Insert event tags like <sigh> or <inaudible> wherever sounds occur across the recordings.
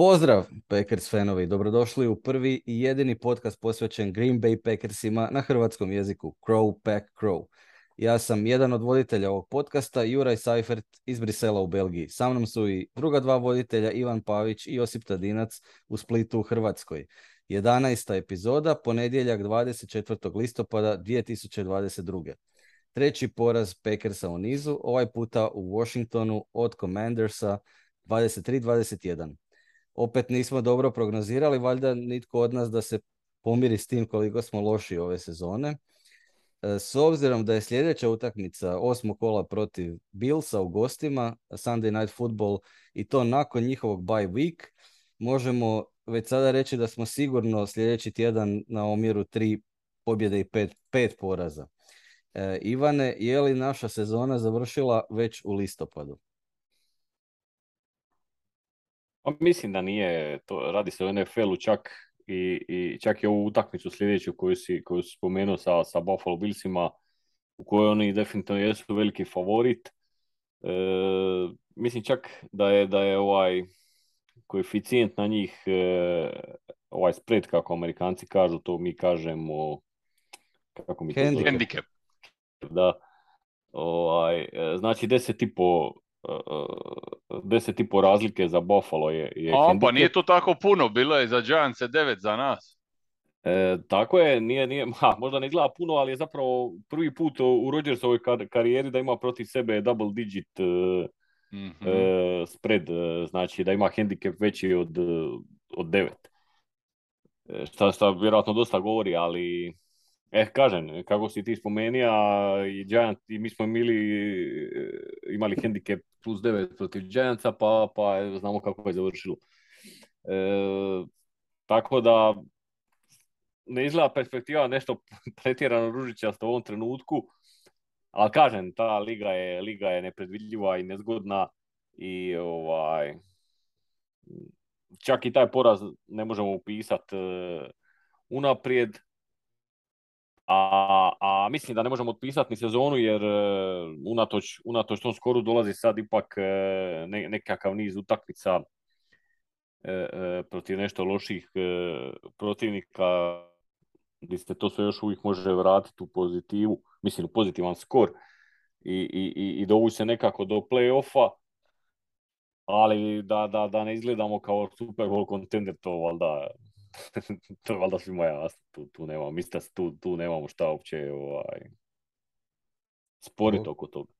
Pozdrav Packers fanovi, dobrodošli u prvi i jedini podcast posvećen Green Bay Packersima na hrvatskom jeziku, Crow Pack Crow. Ja sam jedan od voditelja ovog podcasta, Juraj Seifert iz Brisela u Belgiji. Sa mnom su i druga dva voditelja, Ivan Pavić i Josip Tadinac u Splitu u Hrvatskoj. 11. epizoda, ponedjeljak 24. listopada 2022. Treći poraz Packersa u nizu, ovaj puta u Washingtonu od Commandersa 23-21 opet nismo dobro prognozirali, valjda nitko od nas da se pomiri s tim koliko smo loši ove sezone. E, s obzirom da je sljedeća utakmica osmo kola protiv Billsa u gostima, Sunday Night Football i to nakon njihovog bye week, možemo već sada reći da smo sigurno sljedeći tjedan na omjeru tri pobjede i pet, pet poraza. E, Ivane, je li naša sezona završila već u listopadu? Pa mislim da nije, to radi se o NFL-u čak i, i čak i ovu utakmicu sljedeću koju si, koju si spomenuo sa, sa Buffalo Billsima u kojoj oni definitivno jesu veliki favorit. E, mislim čak da je, da je ovaj koeficijent na njih e, ovaj spread kako amerikanci kažu, to mi kažemo kako mi Handicap. Da. Ovaj, e, znači deset i po deset i po razlike za Buffalo je, je A, pa nije to tako puno, bilo je za Giants devet za nas. E, tako je, nije, nije, <laughs> ha, možda ne gleda puno, ali je zapravo prvi put u Rodgersovoj karijeri da ima protiv sebe double digit mm-hmm. spread, znači da ima handicap veći od, od devet. Šta, šta vjerojatno dosta govori, ali Eh, kažem, kako si ti spomenija, i, Giant, i mi smo imali, imali handicap plus 9 protiv Giantsa, pa, pa znamo kako je završilo. E, tako da, ne izgleda perspektiva nešto <laughs> pretjerano ružičasto u ovom trenutku, ali kažem, ta liga je, liga je nepredvidljiva i nezgodna i ovaj, čak i taj poraz ne možemo upisati uh, unaprijed, a, a mislim da ne možemo otpisati ni sezonu jer uh, unatoč, unatoč tom skoru dolazi sad ipak uh, ne, nekakav niz utakmica uh, protiv nešto loših protivnika gdje se to sve još uvijek može vratiti u pozitivu, mislim u pozitivan skor i, i, i dovući se nekako do play-offa ali da, da, da ne izgledamo kao Super Bowl contender to valjda <laughs> to je valjda svima jasno, tu, tu nemamo, mislim tu, tu nemamo šta uopće ovaj, sporiti oko toga.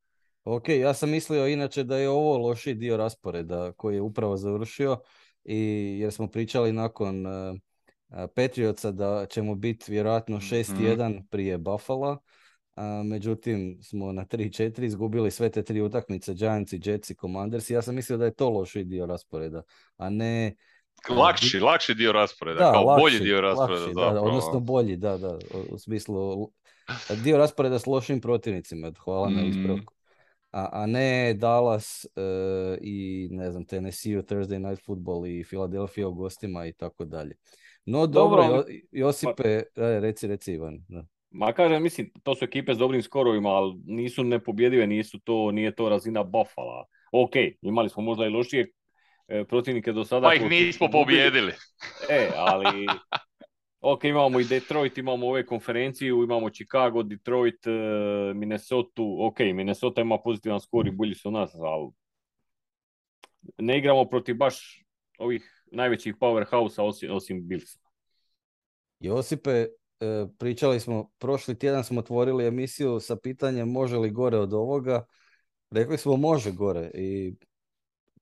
Ok, ja sam mislio inače da je ovo loši dio rasporeda koji je upravo završio i jer smo pričali nakon uh, Patriotsa da ćemo biti vjerojatno 6-1 mm prije Buffalo, a, međutim smo na 3-4 izgubili sve te tri utakmice, Giants i Jets i Commanders i ja sam mislio da je to loši dio rasporeda, a ne Lakši, lakši dio rasporeda, da, kao lakši, bolji dio rasporeda. Lakši, da, odnosno bolji, da, da, u smislu dio rasporeda s lošim protivnicima, hvala mm. na ispravku. A, a ne Dallas uh, i ne znam, Tennessee u Thursday Night Football i Philadelphia u gostima i tako dalje. No dobro, dobro Josipe, pa, reci, reci Ivan. Da. Ma kažem, mislim, to su ekipe s dobrim skorovima, ali nisu nepobjedive, nisu to, nije to razina Buffalo. Ok, imali smo možda i lošije protivnike do sada. Pa ih nismo pobjedili. E, ali... Ok, imamo i Detroit, imamo ove konferenciju, imamo Chicago, Detroit, e, Minnesota. Ok, Minnesota ima pozitivan skor i bolji su nas, ali ne igramo protiv baš ovih najvećih powerhouse osim, osim Bills. Josipe, e, pričali smo, prošli tjedan smo otvorili emisiju sa pitanjem može li gore od ovoga. Rekli smo može gore i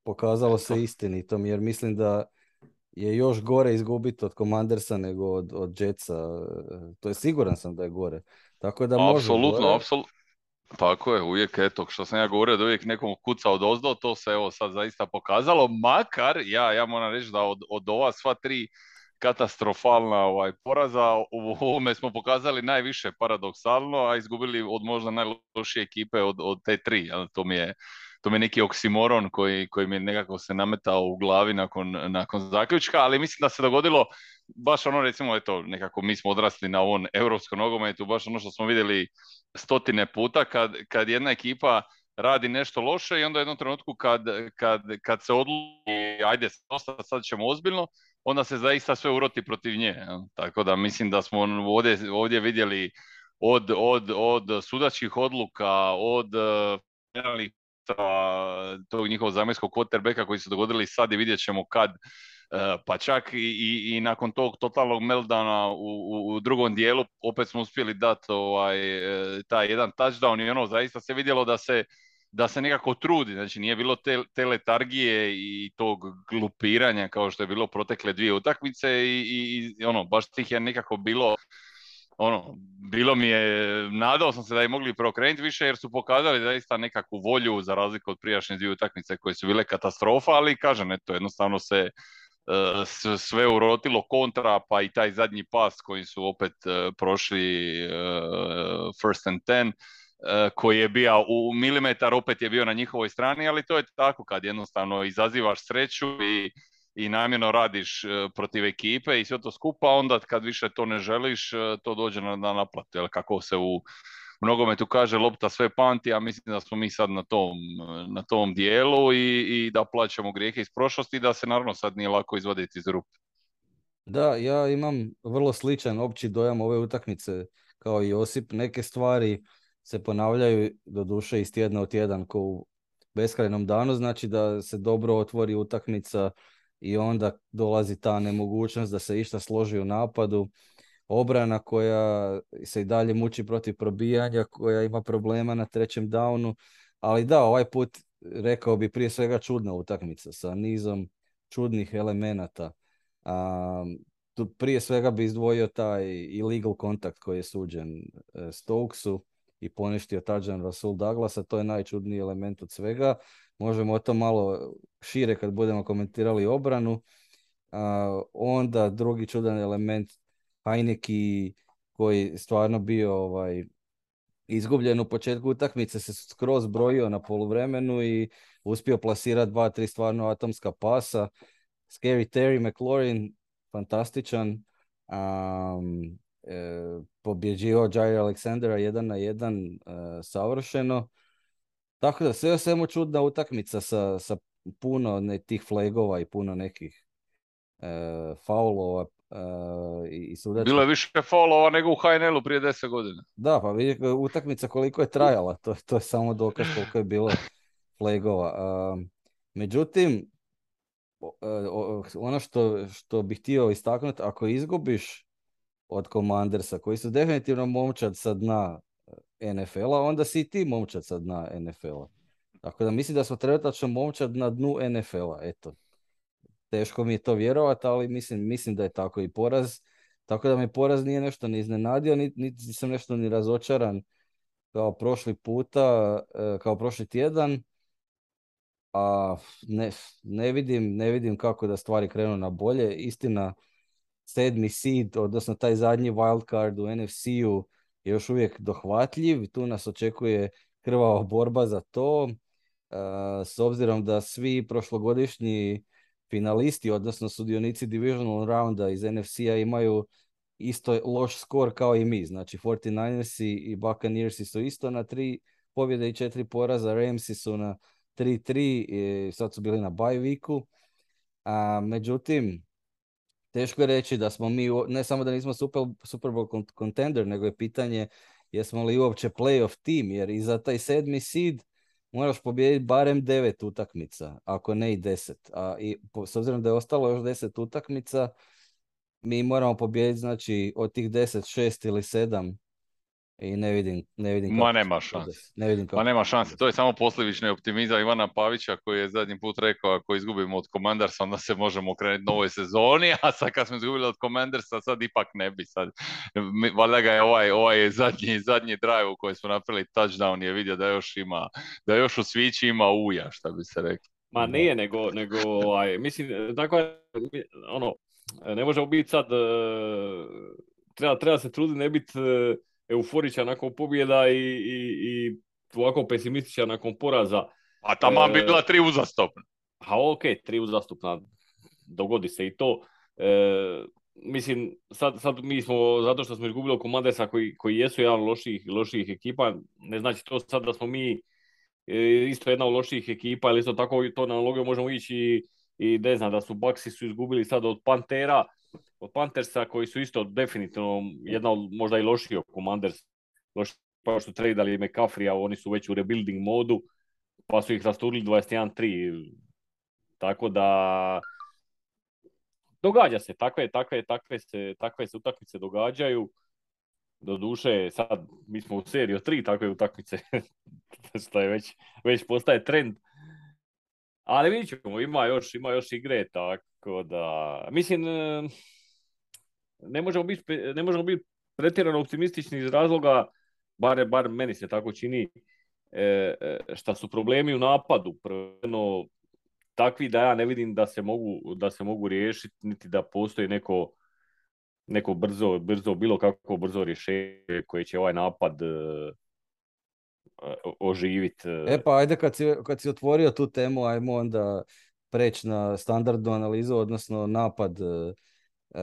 pokazalo se istinitom, jer mislim da je još gore izgubiti od Commandersa nego od, od Jetsa. To je siguran sam da je gore. Tako da može Apsolutno, apsolutno. Tako je, uvijek, eto, što sam ja govorio da uvijek nekom kuca od ozdo, to se evo sad zaista pokazalo, makar, ja, ja moram reći da od, od ova sva tri katastrofalna ovaj, poraza, u ovome smo pokazali najviše paradoksalno, a izgubili od možda najlošije ekipe od, od te tri, to mi je, to mi je neki oksimoron koji, koji mi nekako se nametao u glavi nakon, nakon zaključka, ali mislim da se dogodilo baš ono recimo eto nekako mi smo odrasli na ovom europskom nogometu baš ono što smo vidjeli stotine puta kad, kad jedna ekipa radi nešto loše i onda u jednom trenutku kad, kad, kad se odluči, ajde, sad ćemo ozbiljno, onda se zaista sve uroti protiv nje. Tako da mislim da smo ovdje, ovdje vidjeli od, od, od sudačkih odluka, od uh, tog njihovog zamjenskog quarterbacka koji su dogodili sad i vidjet ćemo kad E, pa čak i, i, i nakon tog totalnog meltdowna u, u, drugom dijelu opet smo uspjeli dati ovaj, e, taj jedan touchdown i ono zaista se vidjelo da se da se nekako trudi, znači nije bilo te, te letargije i tog glupiranja kao što je bilo protekle dvije utakmice i, i, i ono, baš tih je nekako bilo ono, bilo mi je, nadao sam se da je mogli preokrenuti više jer su pokazali zaista nekakvu volju za razliku od prijašnje dvije utakmice koje su bile katastrofa, ali kažem, eto, jednostavno se sve urotilo kontra, pa i taj zadnji pas koji su opet e, prošli e, first and ten, e, koji je bio u milimetar, opet je bio na njihovoj strani, ali to je tako kad jednostavno izazivaš sreću i, i namjerno radiš protiv ekipe i sve to skupa, onda kad više to ne želiš, to dođe na, na naplatu. Jel, kako se u tu kaže lopta sve panti, a mislim da smo mi sad na tom, na tom dijelu i, i da plaćamo grijehe iz prošlosti da se naravno sad nije lako izvaditi iz rupe. Da, ja imam vrlo sličan opći dojam ove utakmice kao i Josip. Neke stvari se ponavljaju do duše iz tjedna u tjedan ko u beskrajnom danu, znači da se dobro otvori utakmica i onda dolazi ta nemogućnost da se išta složi u napadu obrana koja se i dalje muči protiv probijanja, koja ima problema na trećem downu, ali da, ovaj put rekao bi prije svega čudna utakmica sa nizom čudnih elemenata. A, tu prije svega bi izdvojio taj illegal kontakt koji je suđen e, Stokesu i poništio Tajan Rasul Douglasa, to je najčudniji element od svega. Možemo o to malo šire kad budemo komentirali obranu. A, onda drugi čudan element Heineki koji stvarno bio ovaj, izgubljen u početku utakmice se skroz brojio na poluvremenu i uspio plasirati dva, tri stvarno atomska pasa. Scary Terry McLaurin, fantastičan. Um, e, pobjeđio Jair Alexandera jedan na jedan e, savršeno. Tako da sve o svemu čudna utakmica sa, sa puno ne, tih flagova i puno nekih e, faulova, Uh, i Bilo je više faulova nego u HNL-u prije 10 godina. Da, pa vidi utakmica koliko je trajala, to, to je samo dokaz koliko je bilo flagova. Uh, međutim, ono što, što bih htio istaknuti, ako izgubiš od Commandersa, koji su definitivno momčad sa dna NFL-a, onda si i ti momčad sa dna NFL-a. Tako da mislim da smo trenutačno momčad na dnu NFL-a, eto teško mi je to vjerovati, ali mislim, mislim da je tako i poraz. Tako da me poraz nije nešto ni iznenadio, niti, niti sam nešto ni razočaran kao prošli puta, e, kao prošli tjedan. A ne, ne, vidim, ne vidim kako da stvari krenu na bolje. Istina, sedmi seed, odnosno taj zadnji wildcard u NFC-u još uvijek dohvatljiv. Tu nas očekuje krvava borba za to. E, s obzirom da svi prošlogodišnji finalisti, odnosno sudionici divisional rounda iz NFC-a imaju isto loš skor kao i mi. Znači 49ersi i Buccaneersi su isto na tri pobjede i četiri poraza, Ramsi su na 3-3 i sad su bili na bye weeku. A, međutim, teško je reći da smo mi, ne samo da nismo Super, Super Bowl contender, nego je pitanje jesmo li uopće playoff tim, jer i za taj sedmi seed moraš pobijediti barem devet utakmica, ako ne i deset. A i s obzirom da je ostalo još deset utakmica, mi moramo pobijediti znači od tih deset, šest ili sedam i ne vidim, ne vidim Ma nema šanse. Ne vidim Ma nema šanse. To je samo posljedični optimizam Ivana Pavića koji je zadnji put rekao ako izgubimo od Commandersa onda se možemo okrenuti novoj sezoni, a sad kad smo izgubili od Commandersa sad ipak ne bi sad. Valjda ga je ovaj, ovaj zadnji, zadnji drive u koji smo napravili touchdown je vidio da još ima, da još u svići ima uja, šta bi se rekli. Ma nije, nego, nego ovaj, mislim, tako ono, ne možemo biti sad, eh, treba, treba se truditi ne biti eh, euforičan nakon pobjeda i, i, i ovako pesimističan nakon poraza. A tamo e, bila tri uzastopna. A ok, tri uzastopna, dogodi se i to. E, mislim, sad, sad mi smo, zato što smo izgubili Komandesa koji, koji jesu jedan loših, loših ekipa, ne znači to sad da smo mi isto jedna od loših ekipa, ali isto tako to na analogiju možemo ići i, ne znam da su Baxi su izgubili sad od Pantera, od Panthersa koji su isto definitivno jedna od možda i loših Commanders, loši pa što tradali McCaffrey, a oni su već u rebuilding modu, pa su ih rasturili 21-3. Tako da događa se, takve, takve, takve se, takve se utakmice događaju. Doduše, sad mi smo u seriji od tri takve utakmice, <laughs> što je već, već postaje trend. Ali vidjet ćemo, ima još, ima još igre, tako da... Mislim, ne možemo biti, ne možemo biti pretjerano optimistični iz razloga, bar, bar meni se tako čini, e, e šta su problemi u napadu, prveno takvi da ja ne vidim da se mogu, da se mogu riješiti, niti da postoji neko, neko brzo, brzo, bilo kako brzo rješenje koje će ovaj napad e, oživiti. E pa ajde kad si, kad si otvorio tu temu, ajmo onda preći na standardnu analizu, odnosno napad. E,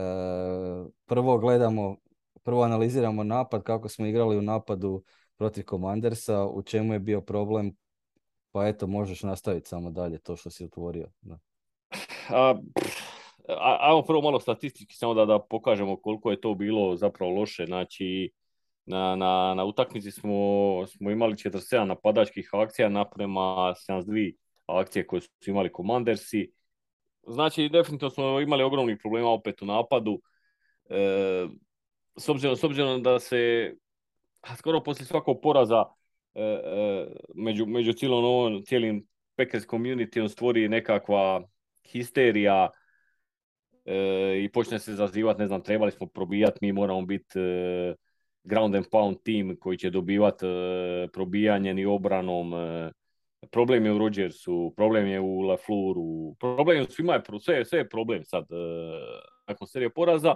prvo gledamo, prvo analiziramo napad, kako smo igrali u napadu protiv Commandersa, u čemu je bio problem, pa eto, možeš nastaviti samo dalje to što si otvorio. Da. A, ajmo prvo malo statistički, samo da, da pokažemo koliko je to bilo zapravo loše. Znači, na, na, na utakmici smo, smo imali 47 napadačkih akcija naprema 72 akcije koje su imali komandersi. Znači, definitivno smo imali ogromnih problema opet u napadu. E, s, obzirom, s obzirom da se skoro poslije svakog poraza e, e, među, među cijelom ovom, cijelim Packers community stvori nekakva histerija e, i počne se zazivati, ne znam, trebali smo probijati, mi moramo biti e, ground and pound tim koji će dobivati e, probijanjem i obranom. E, problem je u Rodgersu, problem je u LaFleuru, problem je u svima, je, sve, sve je problem sad. E, nakon serije poraza,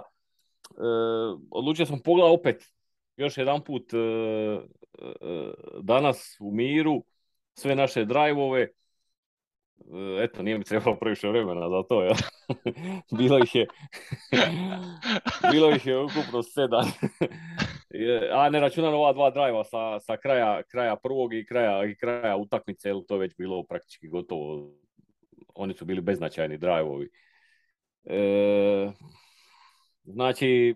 odlučio sam pogledati opet još jedan put danas u miru sve naše drajvove. Eto, nije mi trebalo previše vremena za to, ja. <laughs> bilo ih je <laughs> bilo ih je ukupno sedam a ne računam ova dva drajva sa, sa kraja, kraja prvog i kraja, i kraja utakmice, jer to je već bilo praktički gotovo. Oni su bili beznačajni drajvovi. E, znači,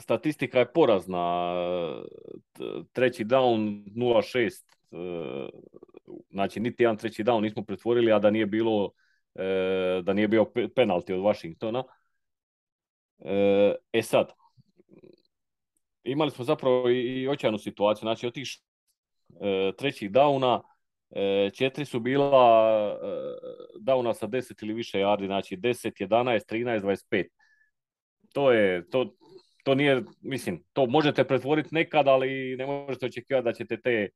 statistika je porazna. Treći down 0-6. E, znači, niti jedan treći down nismo pretvorili, a da nije bilo e, da nije bio penalti od Washingtona. E, e sad, imali smo zapravo i očajnu situaciju. Znači, od tih e, trećih dauna, e, četiri su bila e, dauna sa 10 ili više yardi, znači 10, 11, 13, 25. To je, to, to nije, mislim, to možete pretvoriti nekad, ali ne možete očekivati da ćete te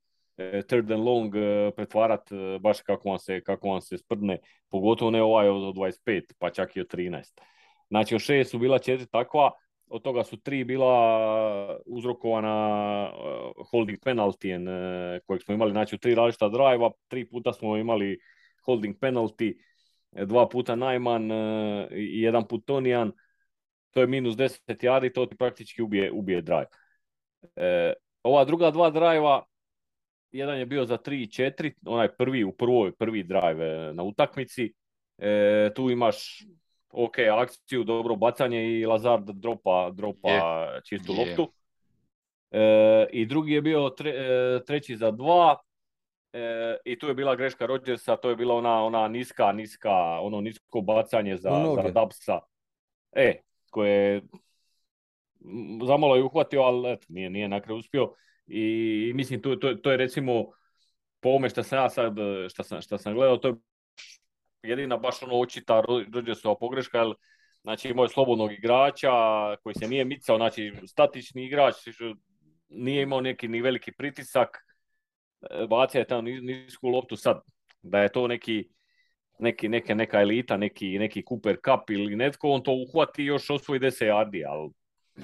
third and long pretvarati baš kako vam, se, kako vam se sprdne, pogotovo ne ovaj od 25, pa čak i od 13. Znači, od šest su bila četiri takva, od toga su tri bila uzrokovana eh, holding penaltijen eh, kojeg smo imali, znači u tri različita drajva, tri puta smo imali holding penalty, eh, dva puta najman i jedan put Tonijan, to je minus 10 yardi, to ti praktički ubije, ubije drive. ova druga dva drajva, jedan je bio za 3 i 4, onaj prvi u prvoj, prvi drive na utakmici, tu imaš ok, akciju, dobro bacanje i Lazard dropa, dropa čistu loptu. E, I drugi je bio e, treći za dva. E, I tu je bila greška Rodgersa, to je bila ona, ona niska, niska, ono nisko bacanje za, za Dubsa. E, koje zamalo je uhvatio, ali et, nije, nije na kraju uspio. I, mislim, to, to, to je recimo po ovome što sam ja sad, što sam, što sam gledao, to je jedina baš ono očita Rodgersova pogreška, jer znači imao je slobodnog igrača koji se nije micao, znači statični igrač, nije imao neki ni veliki pritisak, e, bacio je tamo nisku loptu sad, da je to neki, neki neke, neka elita, neki, neki Cooper Cup ili netko, on to uhvati još osvoji 10 yardi, ali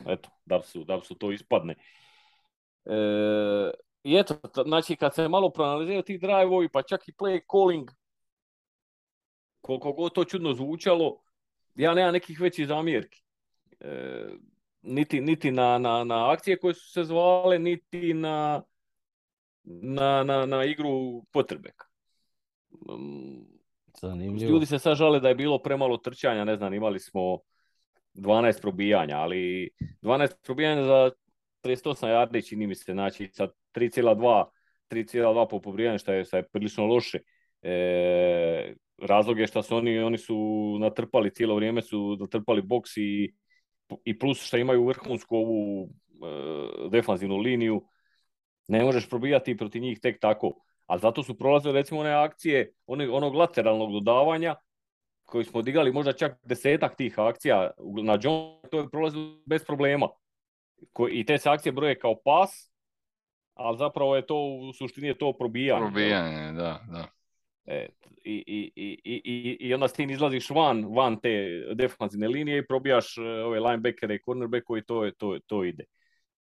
eto, da su, da su to ispadne. E, I eto, znači kad se malo proanaliziraju tih drive pa čak i play calling, koliko god to čudno zvučalo, ja nemam nekih većih zamjerki. E, niti niti na, na, na akcije koje su se zvale, niti na, na, na, na igru potrebeka. Zanimljivo. Ljudi se sad žale da je bilo premalo trčanja, ne znam, imali smo 12 probijanja, ali 12 probijanja za 38 yardi čini mi se, znači sa 3,2 3,2 po pobrijanju što je, što je prilično loše. E, razlog je što su oni, oni su natrpali cijelo vrijeme su natrpali boks i, i plus što imaju vrhunsku ovu e, defanzivnu liniju. Ne možeš probijati protiv njih tek tako. Ali zato su prolazile recimo one akcije onog lateralnog dodavanja koji smo odigrali možda čak desetak tih akcija na John, to je prolazilo bez problema. I te se akcije broje kao pas, ali zapravo je to u suštini je to probijanje. Probijanje, da, da. E, i, i, i, i, I onda s tim izlaziš van, van te defensivne linije i probijaš e, ove linebackere i cornerbackove i to, to, to ide.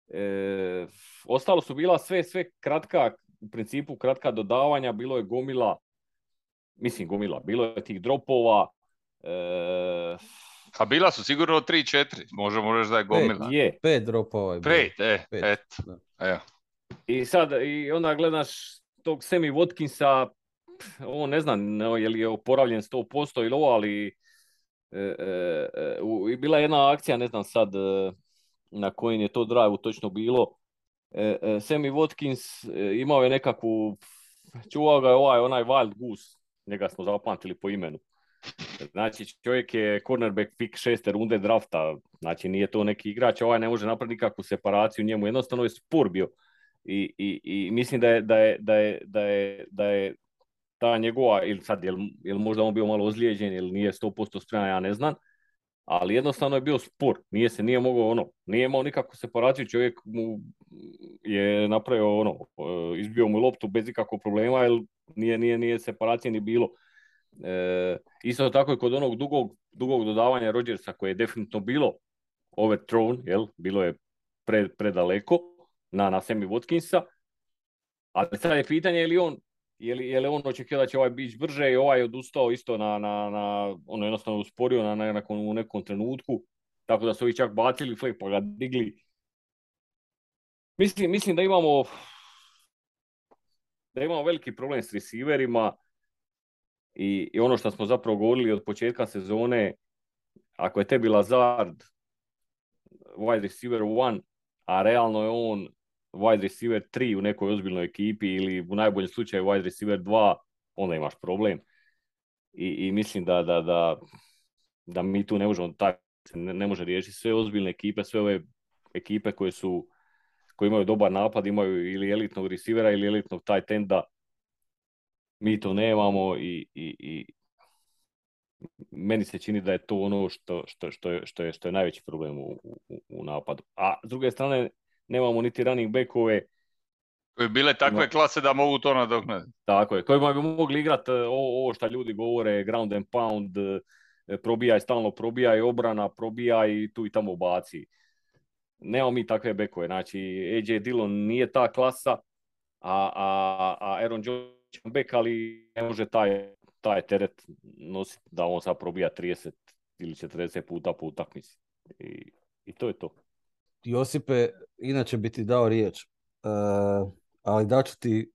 E, ostalo su bila sve, sve kratka, u principu kratka dodavanja, bilo je gomila, mislim gomila, bilo je tih dropova. E, a bila su sigurno 3-4, možemo reći da je gomila. Pet, je. Pet dropova je bilo. Pet, e, pet. et. Evo. I sad, i onda gledaš tog Semi Watkinsa, on ne znam je li je oporavljen 100% ili ovo, ali e, e, e bila je jedna akcija, ne znam sad e, na kojem je to drive točno bilo. E, e, Semi Watkins imao je nekakvu, čuvao ga je ovaj, onaj Wild Goose, njega smo zapamtili po imenu. Znači čovjek je cornerback pick šeste runde drafta, znači nije to neki igrač, ovaj ne može napraviti nikakvu separaciju njemu, jednostavno je spor bio i, i, i mislim da je, da je, da je, da je, da je ta njegova, ili sad, jel, jel možda on bio malo ozlijeđen ili nije 100% spreman, ja ne znam, ali jednostavno je bio spor, nije se, nije mogao ono, nije imao nikakvu separaciju, čovjek mu je napravio ono, izbio mu loptu bez ikakvog problema, jer nije, nije, nije separacije ni bilo. E, isto tako i kod onog dugog, dugog dodavanja Rodgersa koje je definitivno bilo overthrown, jel, bilo je pred, predaleko, na, na Semi Watkinsa. Ali sad je pitanje je li on je li, je li on očekio da će ovaj bić brže i ovaj odustao isto na, na, na ono jednostavno usporio na, na, u nekom trenutku, tako da su ovi čak bacili flek pa ga digli. Mislim, mislim da imamo da imamo veliki problem s receiverima i, i ono što smo zapravo govorili od početka sezone, ako je tebi Lazard wide receiver one, a realno je on wide receiver 3 u nekoj ozbiljnoj ekipi ili u najboljem slučaju wide receiver 2, onda imaš problem. I, i mislim da, da, da, da mi tu ne možemo, taj, ne, ne može riješiti sve ozbiljne ekipe, sve ove ekipe koje su koji imaju dobar napad, imaju ili elitnog receivera ili elitnog tight enda. Mi to nemamo i, i, i meni se čini da je to ono što, što, što, je, što, je, što je najveći problem u, u, u napadu. A s druge strane, nemamo niti running backove. Koje bile takve klase da mogu to nadoknaditi. Tako je, kojima bi mogli igrati e, ovo što ljudi govore, ground and pound, e, probijaj, stalno probijaj, obrana, probijaj tu i tamo baci. Nemamo mi takve bekove, znači AJ Dillon nije ta klasa, a, a, a Aaron Jones bek, ali ne može taj, taj teret nositi da on sad probija 30 ili 40 puta po utakmici. I, I to je to. Josipe, inače bi ti dao riječ, uh, ali daću ti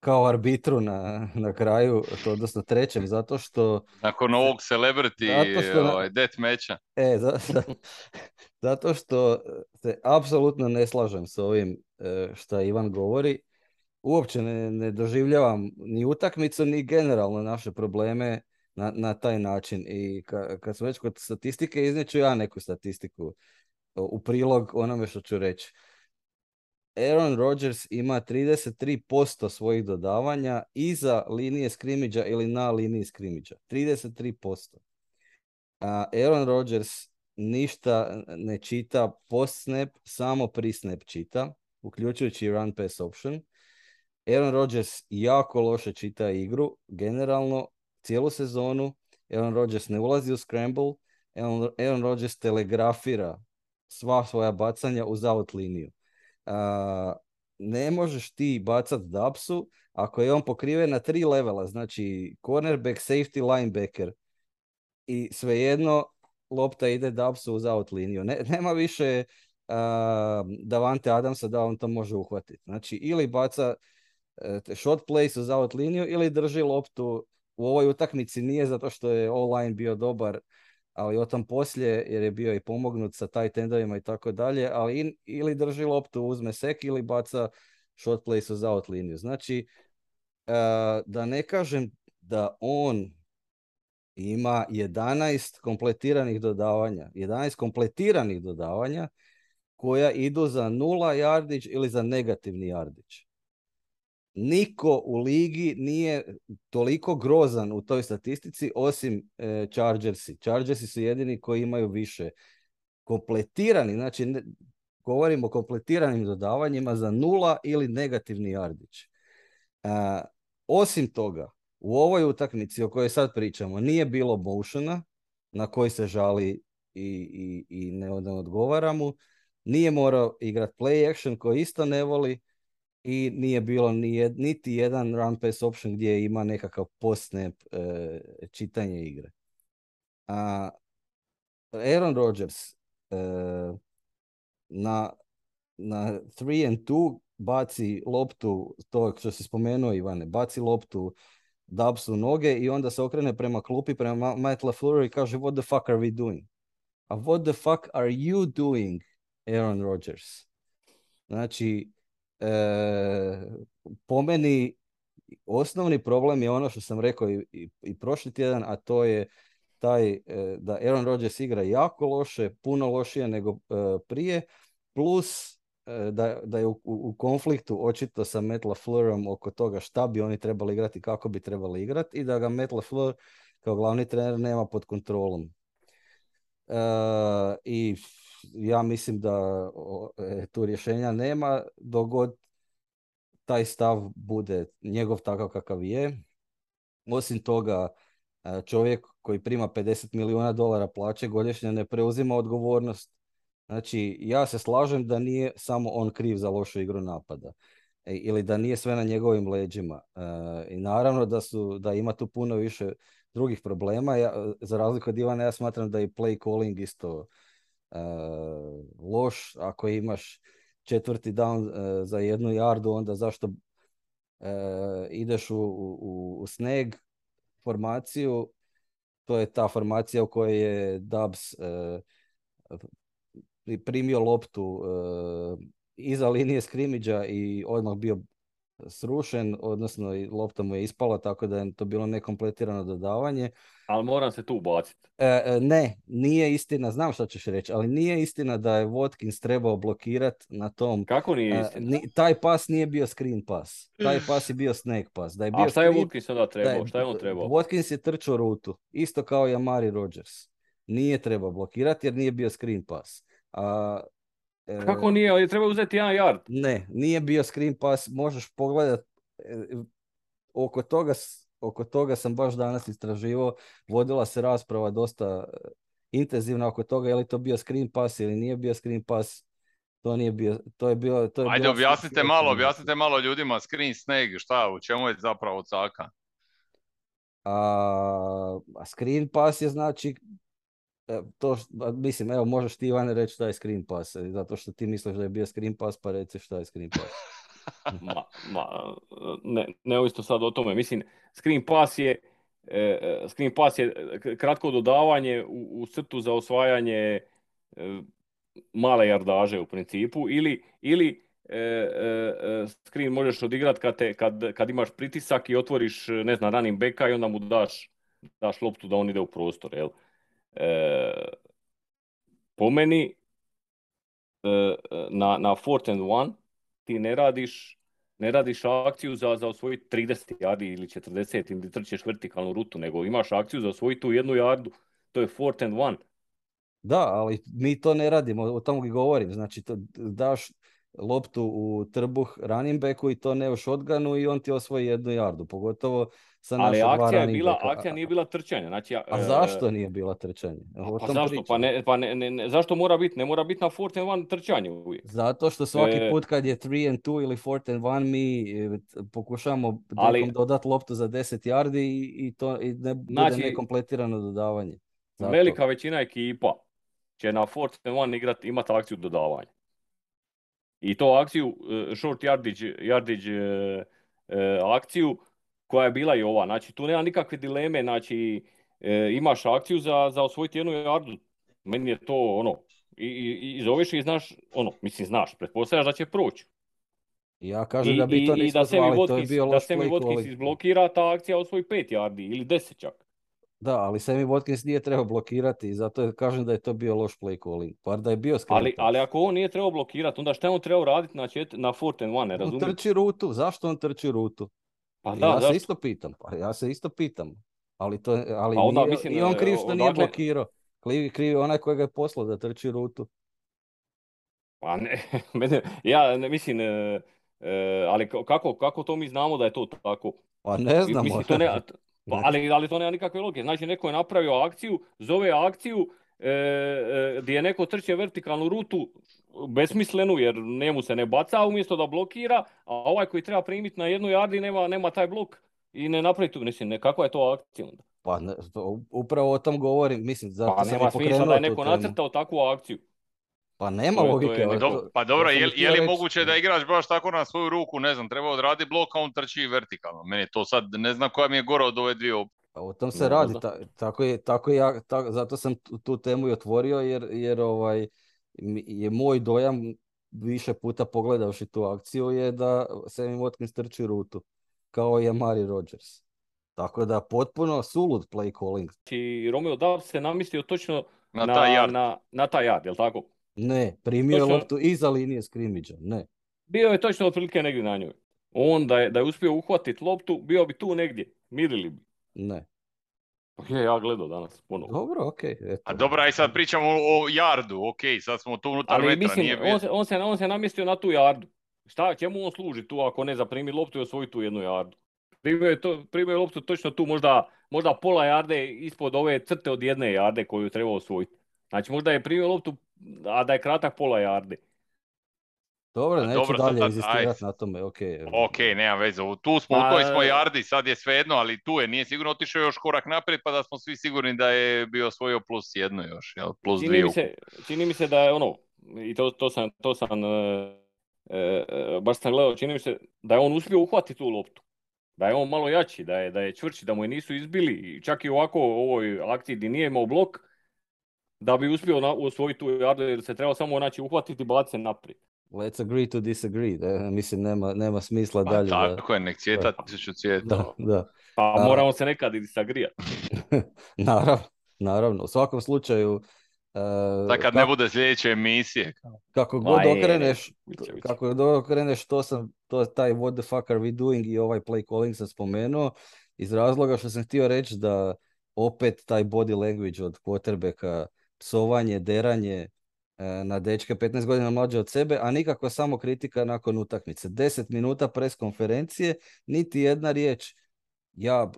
kao arbitru na, na kraju, to odnosno trećem, zato što... Nakon ovog celebrity što, ovaj, death matcha. E, za, zato što se apsolutno ne slažem s ovim uh, što Ivan govori. Uopće ne, ne doživljavam ni utakmicu, ni generalno naše probleme na, na taj način. I ka, kad smo već kod statistike, izneću ja neku statistiku u prilog onome što ću reći. Aaron Rodgers ima 33% svojih dodavanja iza linije skrimidža ili na liniji skrimidža. 33%. A Aaron Rodgers ništa ne čita post snap, samo pri snap čita, uključujući run pass option. Aaron Rodgers jako loše čita igru, generalno cijelu sezonu. Aaron Rodgers ne ulazi u scramble, Aaron Rodgers telegrafira sva svoja bacanja uz out liniju. ne možeš ti bacat dapsu ako je on pokriven na tri levela, znači cornerback, safety, linebacker i svejedno lopta ide dapsu uz out liniju. Ne, nema više Davante Adamsa da on to može uhvatiti. Znači, ili baca shot place uz out liniju ili drži loptu u ovoj utakmici nije zato što je online bio dobar, ali o tom poslije jer je bio i pomognut sa taj tendovima i tako dalje, ali ili drži loptu, uzme sek ili baca shot place uz out liniju. Znači, da ne kažem da on ima 11 kompletiranih dodavanja, 11 kompletiranih dodavanja koja idu za nula yardić ili za negativni yardić. Niko u ligi nije toliko grozan u toj statistici osim e, Chargersi. Chargersi su jedini koji imaju više kompletirani, znači ne, govorimo o kompletiranim dodavanjima za nula ili negativni yardić. E, osim toga, u ovoj utakmici o kojoj sad pričamo nije bilo motiona na koji se žali i, i, i ne, odgovara mu. Nije morao igrati play action koji isto ne voli i nije bilo ni niti jedan run pass option gdje ima nekakav post e, čitanje igre. A, Aaron Rodgers e, na, na 3 and 2 baci loptu, to što si spomenuo Ivane, baci loptu Dubs u noge i onda se okrene prema klupi, prema Matt LaFleur i kaže what the fuck are we doing? A what the fuck are you doing, Aaron Rodgers? Znači, po meni osnovni problem je ono što sam rekao i, i, i prošli tjedan, a to je taj e, da Aaron Rodgers igra jako loše, puno lošije nego e, prije, plus E, da, da je u, u, konfliktu očito sa Matt LaFleurom oko toga šta bi oni trebali igrati kako bi trebali igrati i da ga Matt LaFleur kao glavni trener nema pod kontrolom. E, I ja mislim da e, tu rješenja nema dogod taj stav bude njegov takav kakav je. Osim toga, e, čovjek koji prima 50 milijuna dolara plaće godišnje ne preuzima odgovornost Znači, ja se slažem da nije samo on kriv za lošu igru napada e, ili da nije sve na njegovim leđima. I naravno da, su, da ima tu puno više drugih problema. Ja, za razliku od Ivana, ja smatram da je play calling isto loš. Ako imaš četvrti down za jednu jardu, onda zašto ideš u, u, u sneg formaciju, to je ta formacija u kojoj je Dubs primio loptu iza linije skrimidža i odmah bio srušen, odnosno i lopta mu je ispala, tako da je to bilo nekompletirano dodavanje. Ali moram se tu ubaciti. E, e, ne, nije istina, znam što ćeš reći, ali nije istina da je Watkins trebao blokirati na tom. Kako nije istina? taj pas nije bio screen pas. Taj pas je bio snake pas. Da je bio A šta je Watkins onda trebao? šta je on trebao? Watkins je trčao rutu, isto kao i Amari Rodgers. Nije trebao blokirati jer nije bio screen pas. A, e, Kako nije? Treba uzeti jedan yard. Ne, nije bio screen pass. Možeš pogledat. E, oko toga, oko toga sam baš danas istraživao. Vodila se rasprava dosta e, intenzivna oko toga je li to bio screen pass ili nije bio screen pass. To nije bio, to je bilo... To je Ajde, objasnite malo, objasnite malo ljudima screen snag, šta, u čemu je zapravo caka? A, a screen pass je znači E, to, mislim, evo, možeš ti Ivane reći šta je Screen Pass, e, zato što ti misliš da je bio Screen Pass, pa reci šta je Screen Pass. <laughs> ma, ma, ne, neovisno sad o tome, mislim, Screen Pass je e, Screen Pass je kratko dodavanje u, u crtu za osvajanje male jardaže u principu ili, ili screen možeš odigrati kad, kad, kad imaš pritisak i otvoriš, ne znam, running backa i onda mu daš, daš loptu da on ide u prostor, jel? E, po meni e, na, na fourth and one ti ne radiš ne radiš akciju za, za osvojiti 30 yardi ili 40 ili trčeš vertikalnu rutu, nego imaš akciju za osvojiti tu jednu jardu. To je fourth and one. Da, ali mi to ne radimo, o tomu i govorim. Znači, to daš loptu u trbuh running backu i to ne u shotgunu i on ti osvoji jednu jardu. Pogotovo sa Ali akcija, je bila, akcija nije bila trčanje. Znači, a e, zašto nije bila trčanje? pa zašto? Pa, ne, pa ne, ne, zašto mora biti? Ne mora biti na fourth and one trčanje uvijek. Zato što svaki e... put kad je 3 and 2 ili fourth and one mi e, pokušamo Ali... dodati loptu za 10 yardi i, i to i ne bude znači, nekompletirano dodavanje. Zato. Velika većina ekipa će na fourth and one igrati, imati akciju dodavanja. I to akciju, short yardage, yardage akciju, koja je bila i ova. Znači, tu nema nikakve dileme, znači, imaš akciju za, za osvojiti jednu yardu. Meni je to, ono, i, i, i zoveš i znaš, ono, mislim, znaš, pretpostavljaš da će proći. Ja kažem da bi to nismo zvali, to je bio loš Da Semi Watkins izblokira, ta akcija osvoji pet yardi ili deset čak. Da, ali Semi Watkins nije trebao blokirati i zato kažem da je to bio loš play calling. Par da je bio Ali, ali ako on nije trebao blokirati, onda šta je on trebao raditi na, čet, na fourth and one, ne razumijem? On trči rutu, zašto on trči rutu? Pa da, ja se isto pitam, pa ja se isto pitam. Ali, to, ali pa onda, nije, mislim, i on kriv što nije blokirao. Kriv, kriv onaj koji ga je poslao da trči rutu. Pa ne, <laughs> ja ne, mislim, e, e, ali kako, kako to mi znamo da je to tako? Pa ne znamo. Mislim, to ne, <laughs> pa, ali, ali to nema nikakve logike. Znači, neko je napravio akciju, zove akciju e, e, gdje je neko trče vertikalnu rutu besmislenu jer njemu se ne baca umjesto da blokira, a ovaj koji treba primiti na jednu jardi nema, nema taj blok i ne napravi tu. Mislim, ne, kakva je to akcija onda? Pa ne, upravo o tom govorim, mislim, zato pa, sam nema smisla da je neko nacrtao takvu akciju. Pa nema logike. pa dobro, je, je li moguće da igrač baš tako na svoju ruku, ne znam, treba odradi blok, a on trči vertikalno. Meni to sad, ne znam koja mi je gora od ove dvije pa o tom se radi, tako je, tako ja, zato sam tu, temu i otvorio jer, jer ovaj, je moj dojam više puta pogledavši tu akciju je da Sammy Watkins trči rutu, kao i Amari Rodgers. Tako da potpuno sulud play calling. I Romeo Dab se namislio točno na, na taj yard, na, na jel tako? Ne, primio je loptu iza linije skrimidža, ne. Bio je točno otprilike negdje na njoj. On da je, da je uspio uhvatiti loptu, bio bi tu negdje, mirili bi. Ne. Je, ja gledao danas ponovo. Dobro, okej. Okay, A dobro, aj sad pričamo o jardu, ok, sad smo tu unutar Ali, metra. Mislim, nije on, se, on, se, on se namjestio na tu jardu. Šta, čemu on služi tu ako ne zaprimi loptu i osvoji tu jednu jardu? Primio je, to, primio je loptu točno tu, možda, možda pola jarde ispod ove crte od jedne jarde koju treba osvojiti. Znači možda je primio loptu, a da je kratak pola jarde. Dobro, neću dobro, dalje inzistirati na tome, ok. Ok, nema veze, tu smo, pa, u toj smo jardi, sad je svejedno, ali tu je, nije sigurno otišao još korak naprijed, pa da smo svi sigurni da je bio osvojio plus jedno još, jel? plus čini dvije. Mi se, čini mi se da je ono, i to, to sam, to sam e, e, baš sam gledao, čini mi se da je on uspio uhvatiti tu loptu. Da je on malo jači, da je, da je čvrći, da mu je nisu izbili, čak i ovako u ovoj akciji gdje nije imao blok, da bi uspio na, osvojiti tu jardu jer se treba samo znači, uhvatiti i baciti naprijed. Let's agree to disagree. Da, mislim, nema, nema smisla pa, dalje. Tako je, nek cvjeta tisuću cvjeta. Da, da. Pa A, moramo se nekad i disagrijati. <laughs> naravno, naravno. U svakom slučaju... Uh, da kad ne bude sljedeće emisije. Kako god okreneš, kako god okreneš, to sam, to taj what the fuck are we doing i ovaj play calling sam spomenuo, iz razloga što sam htio reći da opet taj body language od quarterbacka, psovanje, deranje, E, na dečke 15 godina mlađe od sebe, a nikako samo kritika nakon utakmice. 10 minuta pres konferencije, niti jedna riječ. Ja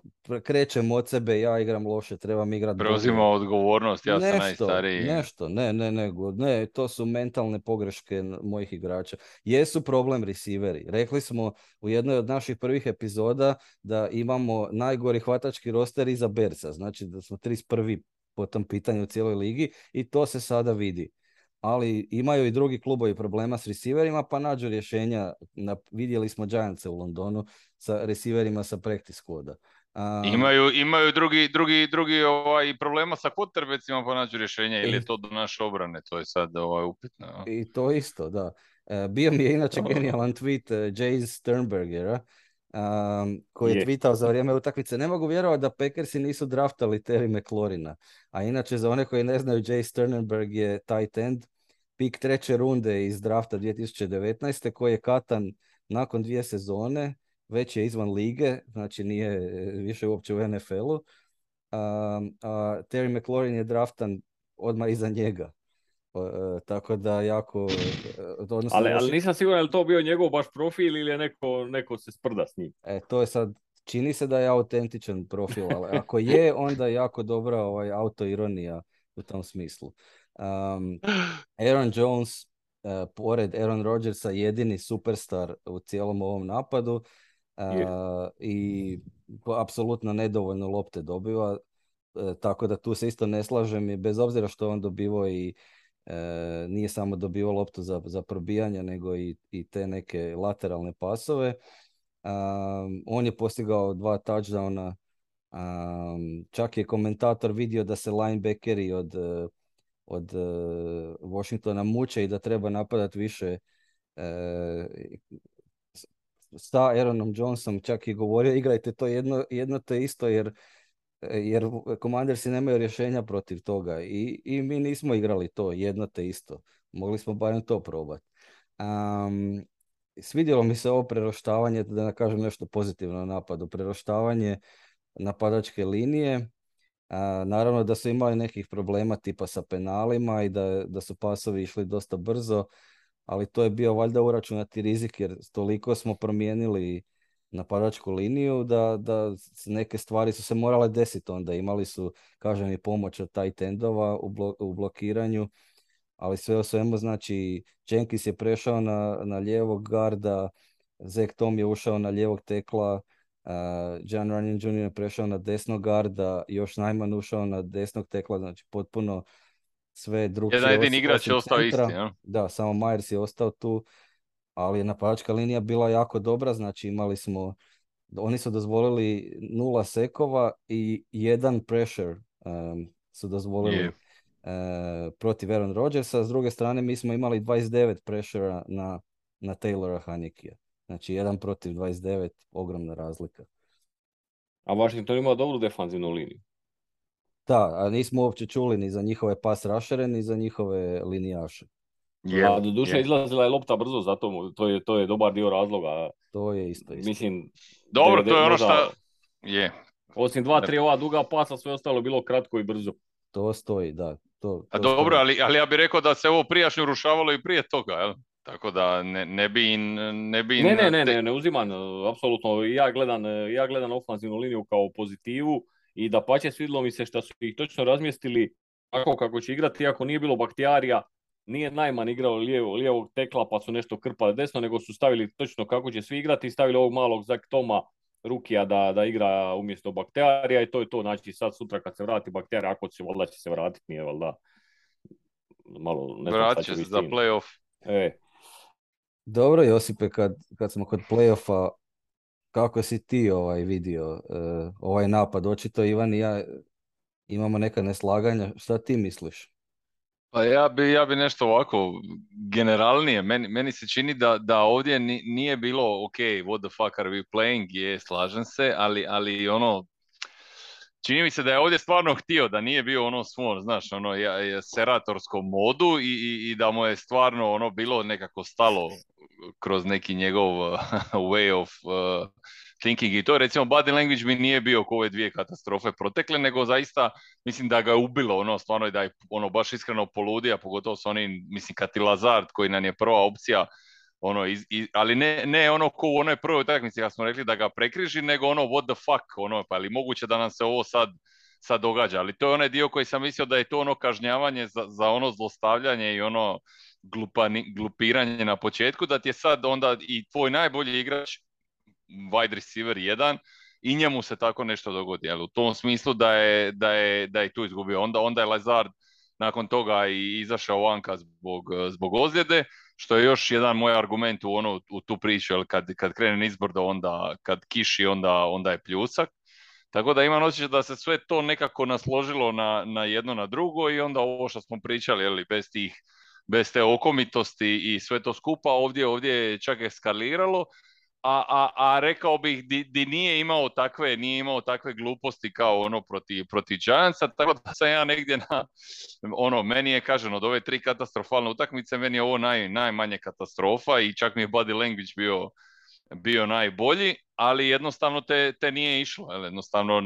krećem od sebe, ja igram loše, trebam igrati. Preuzima odgovornost, ja nešto, sam najstariji. Nešto, ne, ne, ne, ne, to su mentalne pogreške mojih igrača. Jesu problem receiveri. Rekli smo u jednoj od naših prvih epizoda da imamo najgori hvatački roster iza Berca, znači da smo 31. po tom pitanju u cijeloj ligi i to se sada vidi ali imaju i drugi klubovi problema s receiverima, pa nađu rješenja. Na, vidjeli smo Giantse u Londonu sa receiverima sa practice koda. imaju, imaju drugi, drugi, drugi ovaj, problema sa quarterbackima pa nađu rješenja ili je to do naše obrane, to je sad ovaj, upitno. I to isto, da. E, bio mi je inače genijalan tweet uh, Jay Sternbergera, um, koji je, je tweetao za vrijeme utakmice. Ne mogu vjerovati da Packersi nisu draftali Terry McLaurina. A inače, za one koji ne znaju, Jay Sternberg je tight end pik treće runde iz drafta 2019. koji je katan nakon dvije sezone, već je izvan lige, znači nije e, više uopće u NFL-u. A, Terry McLaurin je draftan odmah iza njega. E, tako da jako... E, ali, ali nisam siguran je li to bio njegov baš profil ili je neko, neko se sprda s njim. E, to je sad, čini se da je autentičan profil, ali ako je, onda je jako dobra ovaj, autoironija u tom smislu. Um, Aaron Jones, uh, pored Aaron Rodgersa, jedini superstar u cijelom ovom napadu uh, i apsolutno nedovoljno lopte dobiva, uh, tako da tu se isto ne slažem i bez obzira što on dobivao i nije samo dobivao loptu za, za probijanje, nego i, i te neke lateralne pasove. on je postigao dva touchdowna. Um, čak je komentator vidio da se linebackeri od, od Washingtona muče i da treba napadati više sa Aaronom Johnsonom čak i govorio igrajte to jedno, jedno te isto jer jer Commandersi nemaju rješenja protiv toga i, i mi nismo igrali to jedno te isto. Mogli smo barem to probati. Um, svidjelo mi se ovo preroštavanje, da ne kažem nešto pozitivno na napadu, preroštavanje napadačke linije. naravno da su imali nekih problema tipa sa penalima i da, da su pasovi išli dosta brzo, ali to je bio valjda uračunati rizik jer toliko smo promijenili napadačku liniju da, da neke stvari su se morale desiti onda. Imali su, kažem, i pomoć od taj tendova u, u blokiranju, ali sve o svemu, znači, Jenkins je prešao na, na lijevog garda, Zek Tom je ušao na lijevog tekla, uh, John Runyon Jr. je prešao na desnog garda, još najman ušao na desnog tekla, znači potpuno sve drugčije. Jedan jedin igrač je ostao isti, ja? Da, samo Myers je ostao tu, ali je napadačka linija bila jako dobra, znači imali smo, oni su dozvolili nula sekova i jedan pressure um, su dozvolili yeah. uh, protiv Aaron Rodgersa, s druge strane mi smo imali 29 pressure na, na Taylora Hanikija. Znači jedan protiv 29, ogromna razlika. A Washington imao dobru defanzivnu liniju. Da, a nismo uopće čuli ni za njihove pas rušere, ni za njihove linijaše. Je, a do duše izlazila je lopta brzo, zato to je, to je dobar dio razloga. To je isto. isto. Mislim, Dobro, to je ono što je. Osim dva, tri ova duga pasa, sve ostalo bilo kratko i brzo. To stoji, da. To, a dobro, ali, ali ja bih rekao da se ovo prijašnje urušavalo i prije toga, jel? Tako da ne, ne bi ne bi Ne, ne, ne, ne, ne uzimam, apsolutno. Ja gledam, ja gledam ofanzivnu liniju kao pozitivu i da pače svidlo mi se što su ih točno razmjestili tako kako će igrati, iako nije bilo baktijarija, nije najman igrao lijevo, lijevog tekla pa su nešto krpali desno, nego su stavili točno kako će svi igrati i stavili ovog malog Zak Toma Rukija da, da igra umjesto bakterija i to je to. Znači sad sutra kad se vrati bakterija, ako će, valjda će se vratiti, nije valjda malo ne Vratit će se za playoff. E. Dobro Josipe, kad, kad smo kod playoffa, kako si ti ovaj vidio uh, ovaj napad? Očito Ivan i ja imamo neka neslaganja. Šta ti misliš? Pa ja bi, ja bi nešto ovako generalnije, meni, meni se čini da, da ovdje nije bilo ok, what the fuck are we playing, je, slažem se, ali, ali ono, čini mi se da je ovdje stvarno htio, da nije bio ono svoj, znaš, ono, ja, je seratorskom modu i, i, i, da mu je stvarno ono bilo nekako stalo kroz neki njegov <laughs> way of uh, thinking. I to recimo body language mi nije bio ko ove dvije katastrofe protekle, nego zaista mislim da ga je ubilo ono stvarno da je ono baš iskreno poludija, pogotovo s onim, mislim Kati Lazard koji nam je prva opcija, ono, iz, ali ne, ne ono ko u onoj prvoj utakmici kad smo rekli da ga prekriži, nego ono what the fuck, ono, pa ali moguće da nam se ovo sad sad događa, ali to je onaj dio koji sam mislio da je to ono kažnjavanje za, za ono zlostavljanje i ono glupani, glupiranje na početku, da ti je sad onda i tvoj najbolji igrač wide receiver jedan i njemu se tako nešto dogodi. Jel? U tom smislu da je, da je, da je tu izgubio. Onda, onda je Lazard nakon toga i izašao vanka zbog, zbog ozljede, što je još jedan moj argument u, ono, u tu priču, jel? Kad, kad krene izborda, onda, kad kiši, onda, onda je pljusak. Tako da imam osjećaj da se sve to nekako nasložilo na, na jedno na drugo i onda ovo što smo pričali, jel, bez tih bez te okomitosti i sve to skupa, ovdje, ovdje je čak eskaliralo a, a, a rekao bih di, di, nije imao takve nije imao takve gluposti kao ono protiv protiv Giantsa, tako da sam ja negdje na ono meni je kažem od ove tri katastrofalne utakmice meni je ovo naj, najmanje katastrofa i čak mi je body language bio bio najbolji, ali jednostavno te, te nije išlo, jednostavno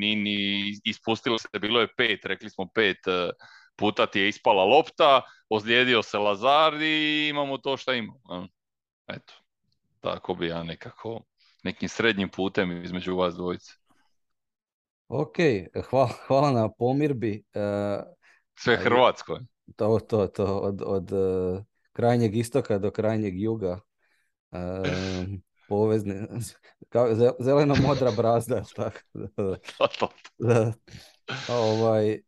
ni, ni ispustilo se, bilo je pet, rekli smo pet eh, puta ti je ispala lopta, ozlijedio se Lazar i imamo to što imamo. Eto. Tako bi ja nekako nekim srednjim putem između vas dvojice. Ok, hvala, hvala na pomirbi. Uh, Sve Hrvatsko. To, to, to, od, od uh, krajnjeg istoka do krajnjeg juga. Uh, povezne, kao zeleno-modra brazda, tako <laughs> da, da, ovaj,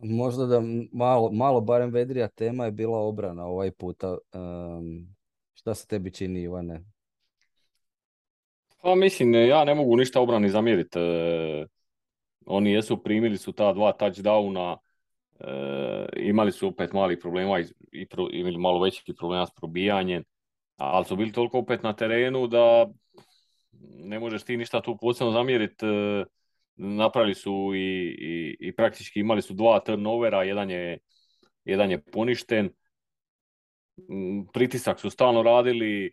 možda da malo, malo barem vedrija tema je bila obrana ovaj puta. Um, šta se tebi čini, Ivane? Pa mislim, ja ne mogu ništa obrani zamjeriti. E, oni jesu primili su ta dva touchdowna, e, imali su opet mali problema i, imali malo veći problema s probijanjem, ali su bili toliko opet na terenu da ne možeš ti ništa tu posebno zamjeriti. E, napravili su i, i, i, praktički imali su dva turnovera, jedan je, jedan je poništen. Pritisak su stalno radili.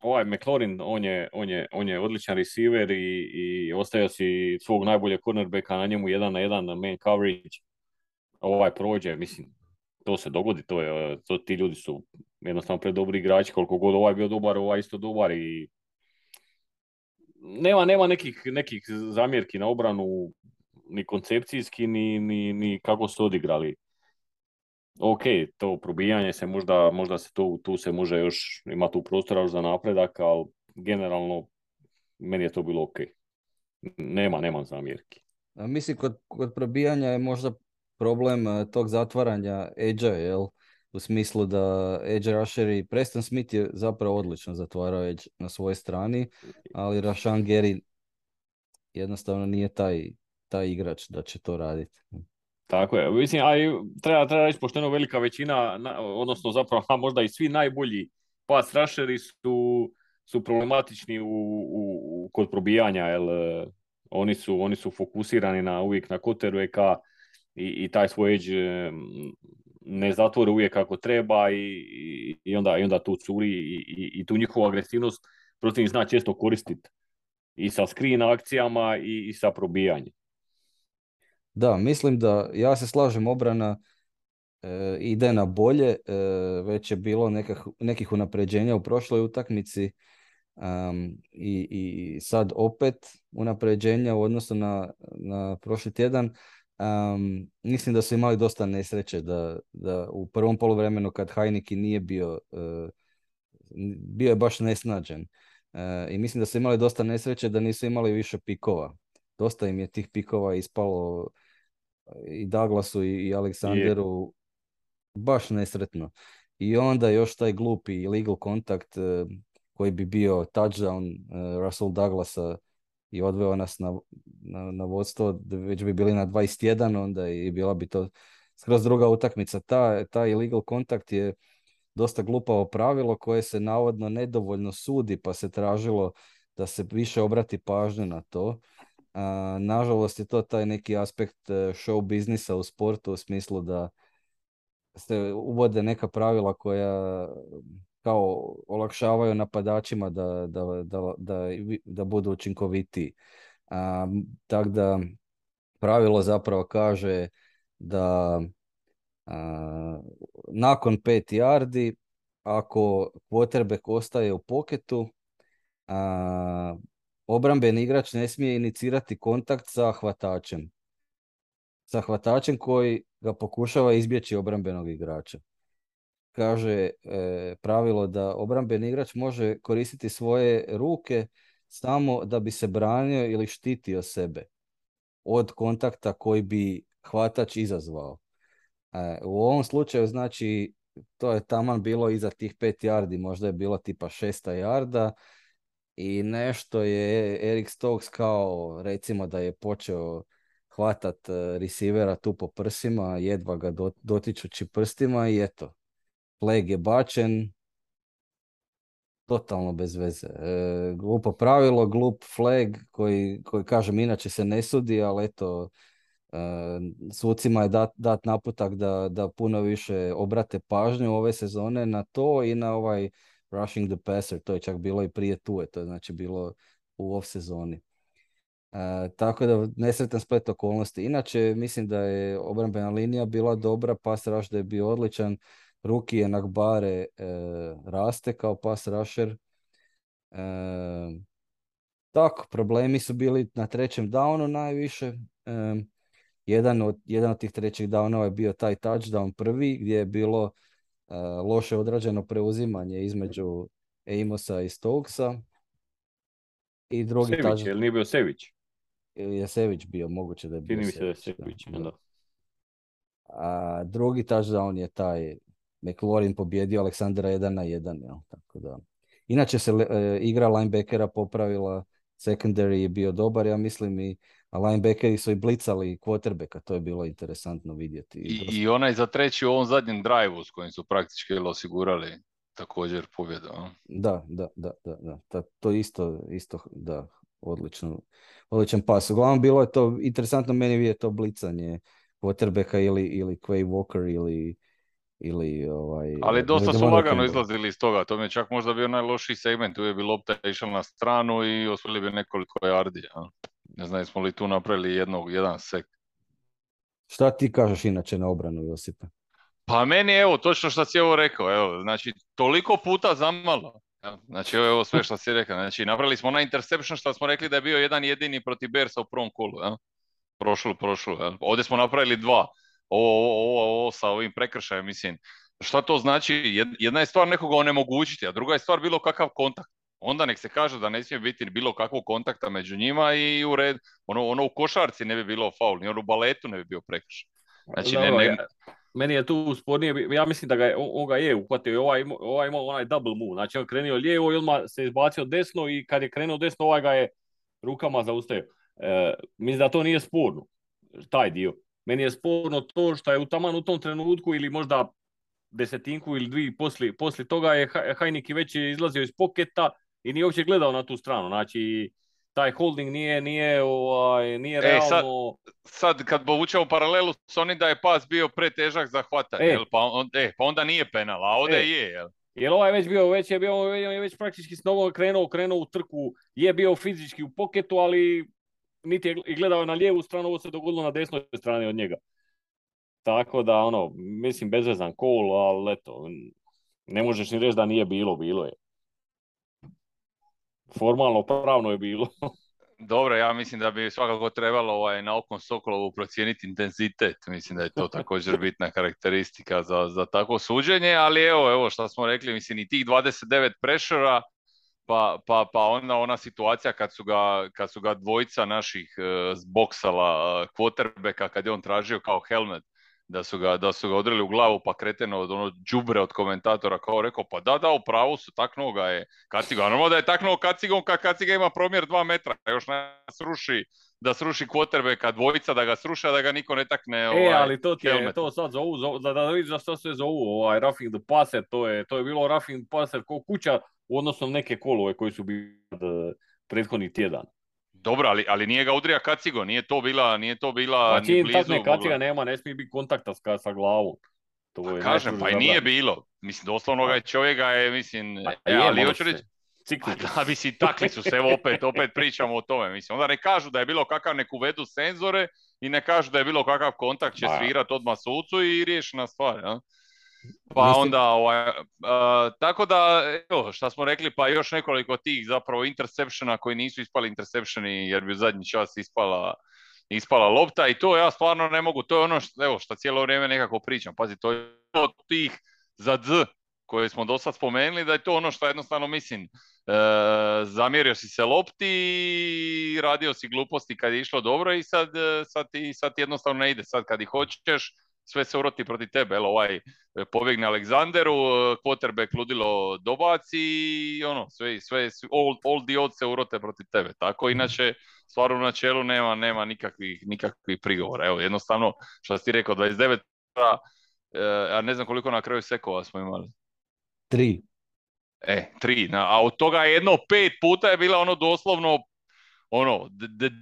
Ovaj McLaurin, on je, on je, on je odličan receiver i, i ostavio si svog najboljeg cornerbacka na njemu jedan na jedan na main coverage. Ovaj prođe, mislim, to se dogodi, to je, to, ti ljudi su jednostavno predobri igrači, koliko god ovaj bio dobar, ovaj isto dobar i nema, nema nekih, nekih zamjerki na obranu ni koncepcijski, ni, ni, ni kako su odigrali. Ok, to probijanje se možda, možda se tu, tu se može još, ima tu prostora za napredak, ali generalno meni je to bilo ok. Nema, nema zamjerki. A mislim, kod, kod probijanja je možda problem eh, tog zatvaranja edge jel? u smislu da Edge Rusher i Preston Smith je zapravo odlično zatvarao Edge na svojoj strani, ali Rashan Gary jednostavno nije taj, taj igrač da će to raditi. Tako je, mislim, a treba, treba reći pošteno velika većina, odnosno zapravo a možda i svi najbolji pass rusheri su, su problematični u, u, kod probijanja, jer oni su, oni su fokusirani na uvijek na koterveka i, i taj svoj edge ne zatvore uvijek kako treba i, i, onda, i onda tu curi i, i, tu njihovu agresivnost protiv zna često koristiti i sa screen akcijama i, i sa probijanjem. Da, mislim da ja se slažem obrana e, ide na bolje, e, već je bilo nekak, nekih unapređenja u prošloj utakmici i, i sad opet unapređenja u odnosu na, na prošli tjedan. Um, mislim da su imali dosta nesreće da, da u prvom poluvremenu kad Hajniki nije bio, uh, bio je baš nesnađen. Uh, I mislim da su imali dosta nesreće da nisu imali više pikova. Dosta im je tih pikova ispalo i Douglasu i, Aleksanderu baš nesretno. I onda još taj glupi legal kontakt uh, koji bi bio touchdown Russell Douglasa i odveo nas na, na, na vodstvo, već bi bili na 21, onda i bila bi to skroz druga utakmica. Ta, taj illegal kontakt je dosta glupavo pravilo koje se navodno nedovoljno sudi, pa se tražilo da se više obrati pažnju na to. A, nažalost je to taj neki aspekt e, show biznisa u sportu u smislu da se uvode neka pravila koja kao olakšavaju napadačima da, da, da, da, da budu učinkovitiji. Tako da pravilo zapravo kaže da a, nakon pet yardi ako quarterback ostaje u poketu a, obrambeni igrač ne smije inicirati kontakt sa hvatačem. Sa hvatačem koji ga pokušava izbjeći obrambenog igrača kaže e, pravilo da obrambeni igrač može koristiti svoje ruke samo da bi se branio ili štitio sebe od kontakta koji bi hvatač izazvao. E, u ovom slučaju znači to je taman bilo iza tih pet yardi, možda je bilo tipa šesta jarda i nešto je Erik Stokes kao recimo da je počeo hvatat e, receivera tu po prsima, jedva ga dotičući prstima i eto, flag je bačen, totalno bez veze. E, glupo pravilo, glup flag koji, koji kažem inače se ne sudi, ali eto e, sucima je dat, dat naputak da, da puno više obrate pažnju ove sezone na to i na ovaj rushing the passer, to je čak bilo i prije tu, to je znači bilo u off sezoni. E, tako da nesretan splet okolnosti. Inače, mislim da je obrambena linija bila dobra, pas rush da je bio odličan. Ruki je Nagbare e, raste kao pas rusher. E, tako, problemi su bili na trećem downu najviše. E, jedan, od, jedan od tih trećih downova je bio taj touchdown prvi gdje je bilo loše odrađeno preuzimanje između Amosa i Stokesa. I drugi Sević, touchdown... nije bio Sević? Je Sević bio, moguće da je bio Čini mi se da je Sević, da. a drugi touchdown je taj McLaurin pobjedio Aleksandra 1 na 1, jel? tako da. Inače se e, igra linebackera popravila, secondary je bio dobar, ja mislim i a linebackeri su i blicali quarterbacka, to je bilo interesantno vidjeti. I, I onaj za treći u ovom zadnjem drive s kojim su praktički osigurali također pobjedu. Da, da, da, da, da. To isto, isto, da, odlično, odličan pas. Uglavnom bilo je to interesantno meni je to blicanje quarterbacka ili, ili Quay Walker ili ili ovaj... Ali dosta su lagano izlazili iz toga, to mi je čak možda bio najlošiji segment, tu je bi lopta išla na stranu i osvojili bi nekoliko yardi. Ne znam, jesmo li tu napravili jednog, jedan sek. Šta ti kažeš inače na obranu, Josipe? Pa meni, evo, točno što si ovo rekao, evo, znači, toliko puta zamalo. Znači, evo sve što si rekao. Znači, napravili smo onaj interception što smo rekli da je bio jedan jedini protiv Bersa u prvom kolu. Ja? Prošlu, prošlu. Ovdje smo napravili dva. Ovo, ovo, ovo, sa ovim prekršajem, mislim. Šta to znači? Jedna je stvar nekoga onemogućiti, a druga je stvar bilo kakav kontakt. Onda nek se kaže da ne smije biti bilo kakvog kontakta među njima i u red, ono, ono u košarci ne bi bilo faul, ni ono u baletu ne bi bio prekršaj. Znači, ne, ne, meni je tu spornije, ja mislim da ga je, on ga je uhvatio, ovaj, ovaj imao onaj double move, znači on krenio lijevo i odmah se izbacio desno i kad je krenuo desno ovaj ga je rukama zaustavio. E, mislim da to nije sporno, taj dio. Meni je sporno to što je u taman u tom trenutku ili možda desetinku ili dvije poslije, poslije toga je Hajniki već izlazio iz poketa i nije uopće gledao na tu stranu. Znači, taj holding nije, nije, ovaj, nije realno... E, sad, sad kad povučemo paralelu s onim da je pas bio pretežak za hvatanje, e. Pa, on, e, pa onda nije penal, a ovdje e. je. Jel? Jer ovaj već bio, već je bio, je već praktički s nogom krenuo, krenuo u trku, je bio fizički u poketu, ali niti je gledao na lijevu stranu, ovo se dogodilo na desnoj strani od njega. Tako da, ono, mislim, bezvezan kol, ali eto, ne možeš ni reći da nije bilo, bilo je formalno pravno je bilo. <laughs> Dobro, ja mislim da bi svakako trebalo ovaj, na okom Sokolovu procijeniti intenzitet. Mislim da je to također <laughs> bitna karakteristika za, za takvo suđenje, ali evo, evo što smo rekli, mislim i tih 29 prešora, pa, pa, pa onda ona situacija kad su ga, kad su ga dvojica naših uh, zboksala uh, kad je on tražio kao helmet da su ga, da su ga odreli u glavu pa kreteno od ono džubre od komentatora kao rekao pa da da u pravu su taknuo ga je Kaciga. Normalno da je taknuo Kacigom kad Kaciga ima promjer dva metra još nas sruši da sruši kad dvojica da ga sruša da ga niko ne takne e, ovaj, E, ali to ti je, to sad zovu, zovu da, da vidiš za što se zovu, ovaj roughing the passer, to je, to je bilo roughing the passer ko kuća u odnosu na neke kolove koji su bili prethodni tjedan. Dobro, ali, ali nije ga udrija kacigo, nije to bila, nije to bila pa čim takne kaciga nema, ne smije biti kontakta sa, sa glavom. To pa je kažem, pa i nije bilo. Mislim, doslovno ga čovjeka je, mislim, pa, je, ali hoću reći, pa da, mislim, takli su se, evo opet, opet pričamo o tome. Mislim, onda ne kažu da je bilo kakav nek uvedu senzore i ne kažu da je bilo kakav kontakt, će svirat odmah sucu i riješena stvar. Ja? Pa onda, ovaj, tako da, evo, šta smo rekli, pa još nekoliko tih zapravo interceptiona koji nisu ispali interceptioni jer bi u zadnji čas ispala, ispala lopta i to ja stvarno ne mogu, to je ono što, evo, što cijelo vrijeme nekako pričam. Pazi, to je od tih za D koje smo do sad spomenuli, da je to ono što jednostavno mislim, e, zamjerio si se lopti, radio si gluposti kad je išlo dobro i sad, e, sad, ti, sad ti jednostavno ne ide. Sad kad ih hoćeš, sve se uroti protiv tebe. Evo, ovaj e, pobjegne Aleksanderu, e, quarterback ludilo dobaci i ono, sve, sve, all, all the odds se urote protiv tebe. Tako, mhm. inače, stvarno u načelu nema, nema nikakvih, nikakvih prigovora. Evo, jednostavno, što si ti rekao, 29 e, ja ne znam koliko na kraju sekova smo imali. Tri. E, tri. a od toga jedno pet puta je bila ono doslovno ono,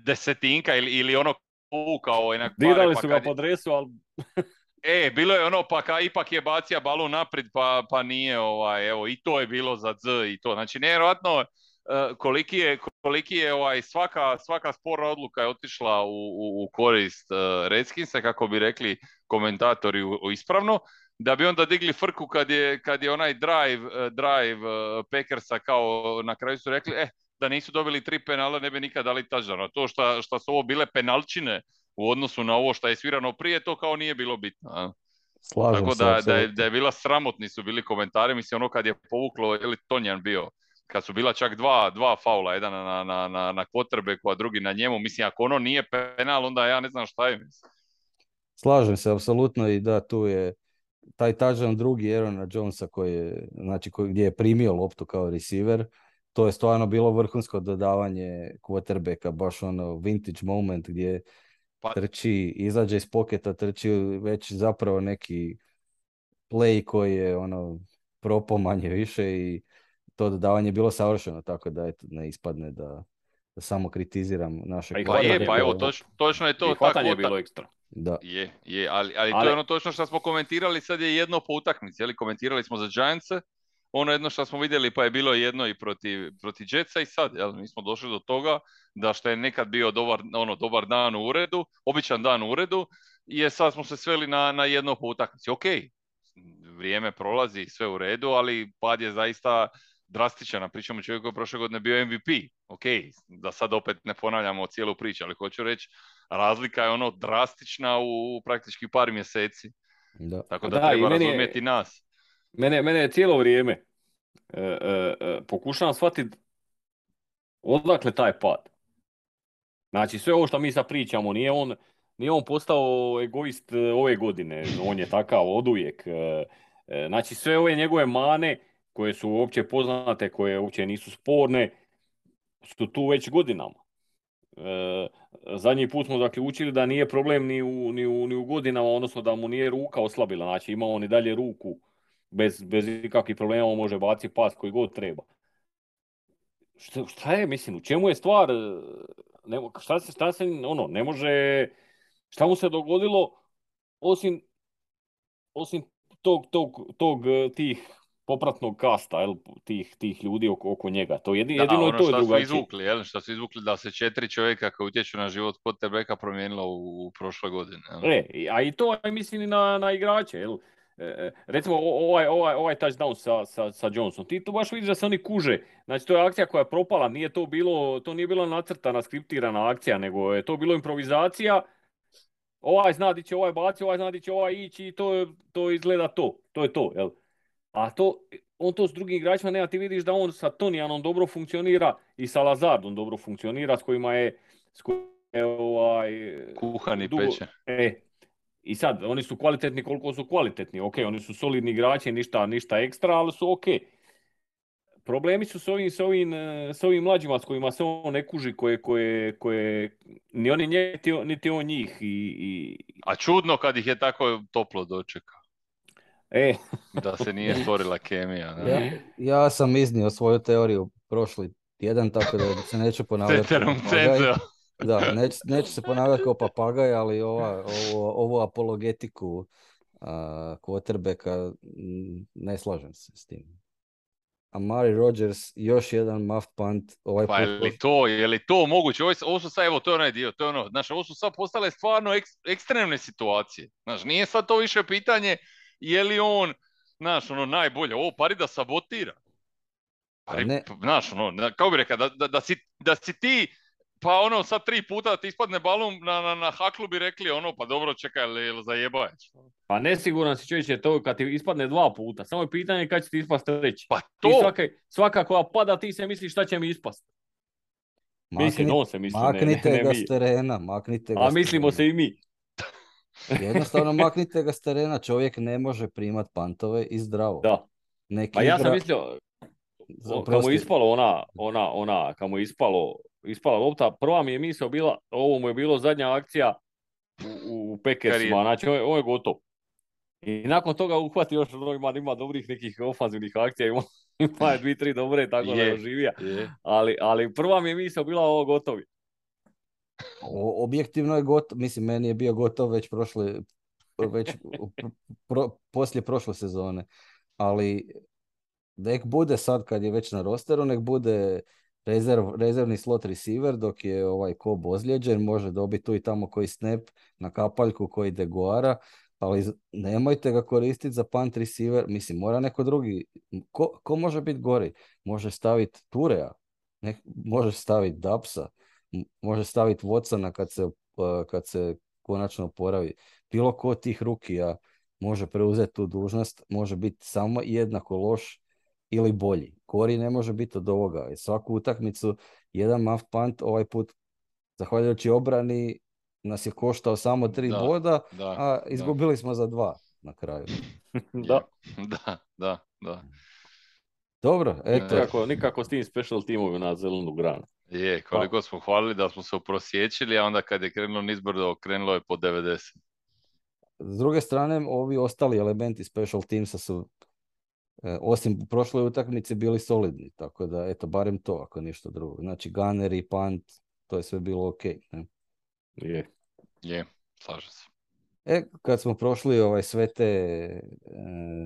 desetinka ili, ili ono pukao. Dirali pa su ga po dresu, ali... <laughs> E, bilo je ono, pa ka, ipak je bacija balu naprijed, pa, pa nije, ovaj, evo, i to je bilo za Z i to. Znači, nevjerojatno uh, koliki je, koliki je ovaj, svaka, svaka sporna odluka je otišla u, u, u korist uh, Redskinsa, kako bi rekli komentatori u, ispravno, da bi onda digli frku kad je, kad je onaj drive, uh, drive uh, Packersa kao na kraju su rekli, eh, da nisu dobili tri penala ne bi nikad dali touchdown. To što, što su ovo bile penalčine u odnosu na ovo što je svirano prije, to kao nije bilo bitno. Slažem Tako da, da, je, da je bila sramotni su bili komentari, mislim ono kad je povuklo, ili Tonjan bio, kad su bila čak dva, dva faula, jedan na, na, na, na a drugi na njemu, mislim ako ono nije penal, onda ja ne znam šta je. Slažem se, apsolutno i da tu je taj touchdown drugi Aarona Jonesa koji je, znači koji, gdje je primio loptu kao receiver, to je stvarno bilo vrhunsko dodavanje quarterbacka, baš ono vintage moment gdje. Trči, izađe iz poketa, trči već zapravo neki play koji je ono propomanje više i to dodavanje je bilo savršeno, tako da eto, ne ispadne da, da samo kritiziram naše pa, pa je, pa evo, točno, točno je to. tako je bilo ekstra. Da. Je, je, ali, ali, to je ono točno što smo komentirali, sad je jedno po utakmici, jeli? komentirali smo za Giants, ono jedno što smo vidjeli pa je bilo jedno i protiv, protiv Jetsa i sad, jel? mi smo došli do toga da što je nekad bio dobar, ono, dobar dan u uredu, običan dan u uredu, je sad smo se sveli na, na jedno po utakmici. Ok, vrijeme prolazi, sve u redu, ali pad je zaista drastičan, pričamo čovjek koji je prošle godine bio MVP, ok, da sad opet ne ponavljamo cijelu priču, ali hoću reći, razlika je ono drastična u, praktički par mjeseci. Da. Tako da, da treba razumjeti nas. Mene, mene je cijelo vrijeme e, e, e, pokušavam shvatiti odakle taj pad. Znači sve ovo što mi sad pričamo, nije on, nije on postao egoist e, ove godine, on je takav odujek. Znači sve ove njegove mane koje su uopće poznate, koje uopće nisu sporne, su tu već godinama. E, zadnji put smo zaključili da nije problem ni u, ni, u, ni u godinama, odnosno da mu nije ruka oslabila, znači ima on i dalje ruku bez, bez ikakvih problema, on može baciti pas koji god treba. Šta, šta je, mislim, u čemu je stvar, ne, šta, se, šta se, ono, ne može, šta mu se dogodilo osim, osim tog, tog, tog, tih popratnog kasta jel, tih, tih ljudi oko, oko njega. To jedino, jedino ono to je drugačije. izvukli, jel, su izvukli da se četiri čovjeka koji utječu na život kod Tebeka promijenilo u, u prošle godine. Jel? E, a i to je mislim i na, na igrače. Jel? E, e recimo ovaj, ovaj, ovaj touchdown sa, sa, sa Johnson, ti tu baš vidiš da se oni kuže. Znači to je akcija koja je propala, nije to bilo, to nije bila nacrtana, skriptirana akcija, nego je to bilo improvizacija. Ovaj zna di će ovaj baci, ovaj zna di će ovaj ići i to, to izgleda to. To je to, jel? A to, on to s drugim igračima nema, ti vidiš da on sa Tonijanom dobro funkcionira i sa Lazardom dobro funkcionira, s kojima je, s kojima je ovaj... Kuhani peče. E, I sad, oni su kvalitetni koliko su kvalitetni. Ok, oni su solidni igrači, ništa, ništa ekstra, ali su ok. Problemi su s ovim, s ovim, s ovim mlađima s kojima se on ne kuži, koje, koje, koje ni oni niti, niti on njih. I, i... A čudno kad ih je tako toplo dočekao. E. da se nije <laughs> stvorila kemija. Da? Ja, ja sam iznio svoju teoriju prošli tjedan, tako da se neću ponavljati. Da, neću, neću se ponavljati kao papagaj, ali ova, ovo, ovu apologetiku uh, quarterbacka ne slažem se s tim. Amari Rodgers, još jedan muff punt. Ovaj pa je li to, je li to moguće? Ovo, ovo su sad, evo, to je onaj dio, to je ono, znaš, ovo su sad postale stvarno ek, ekstremne situacije. Znaš, nije sad to više pitanje je li on, znaš, ono, najbolje, ovo pari da sabotira. Pari, ne. znaš, ono, kao bi rekao, da, da, da, si, da si ti, pa ono, sad tri puta da ti ispadne balon na, na, na haklu bi rekli, ono, pa dobro, čekaj, li zajebaješ. Pa nesiguran si čovječe to kad ti ispadne dva puta, samo je pitanje kad će ti ispast treći. Pa to! svaka, svaka koja pada, ti se misliš šta će mi ispast. Makni, Mislim, on se misli, maknite ne, ne, ga s terena, maknite ga A mislimo se i mi. <laughs> Jednostavno maknite ga s terena, čovjek ne može primat pantove i zdravo. Da. Neki pa ja sam mislio, kad mu ispalo ona, ona, ona, kad mu ispalo, ispala lopta, prva mi je misao bila, ovo mu je bilo zadnja akcija u, u Packersima, znači ovo je, ovo je gotov. I nakon toga uhvati još ima, ima dobrih nekih ofanzivnih akcija, ima, <laughs> ima je dvi, tri dobre, tako je, da je živija. Ali, ali prva mi je misao bila ovo gotovi. O, objektivno je gotov, mislim, meni je bio gotov već prošle, već pro, poslije prošle sezone, ali nek bude sad kad je već na rosteru, nek bude rezerv, rezervni slot receiver dok je ovaj Kob ozlijeđen, može dobiti tu i tamo koji snap na kapaljku koji degoara, ali nemojte ga koristiti za punt receiver, mislim, mora neko drugi, ko, ko može biti gori? Može staviti Turea, ne, može staviti Dapsa, može staviti Watsona kad se, kad se konačno poravi. Bilo ko tih rukija može preuzeti tu dužnost, može biti samo jednako loš ili bolji. Kori ne može biti od ovoga. Svaku utakmicu jedan muff punt ovaj put zahvaljujući obrani nas je koštao samo tri boda, a izgubili smo za dva na kraju. <laughs> da. <laughs> da, da, da. Dobro, eto. Nikako, nikako s tim special timovi na zelenu granu. Je, koliko smo hvalili da smo se uprosječili, a onda kad je krenulo nizbrdo, krenulo je po 90. S druge strane, ovi ostali elementi special teamsa su e, osim u prošloj utakmici bili solidni, tako da eto, barem to ako ništa drugo. Znači gunner i punt, to je sve bilo ok. Ne? Je. Je, slažem se. E, kad smo prošli ovaj, sve te e,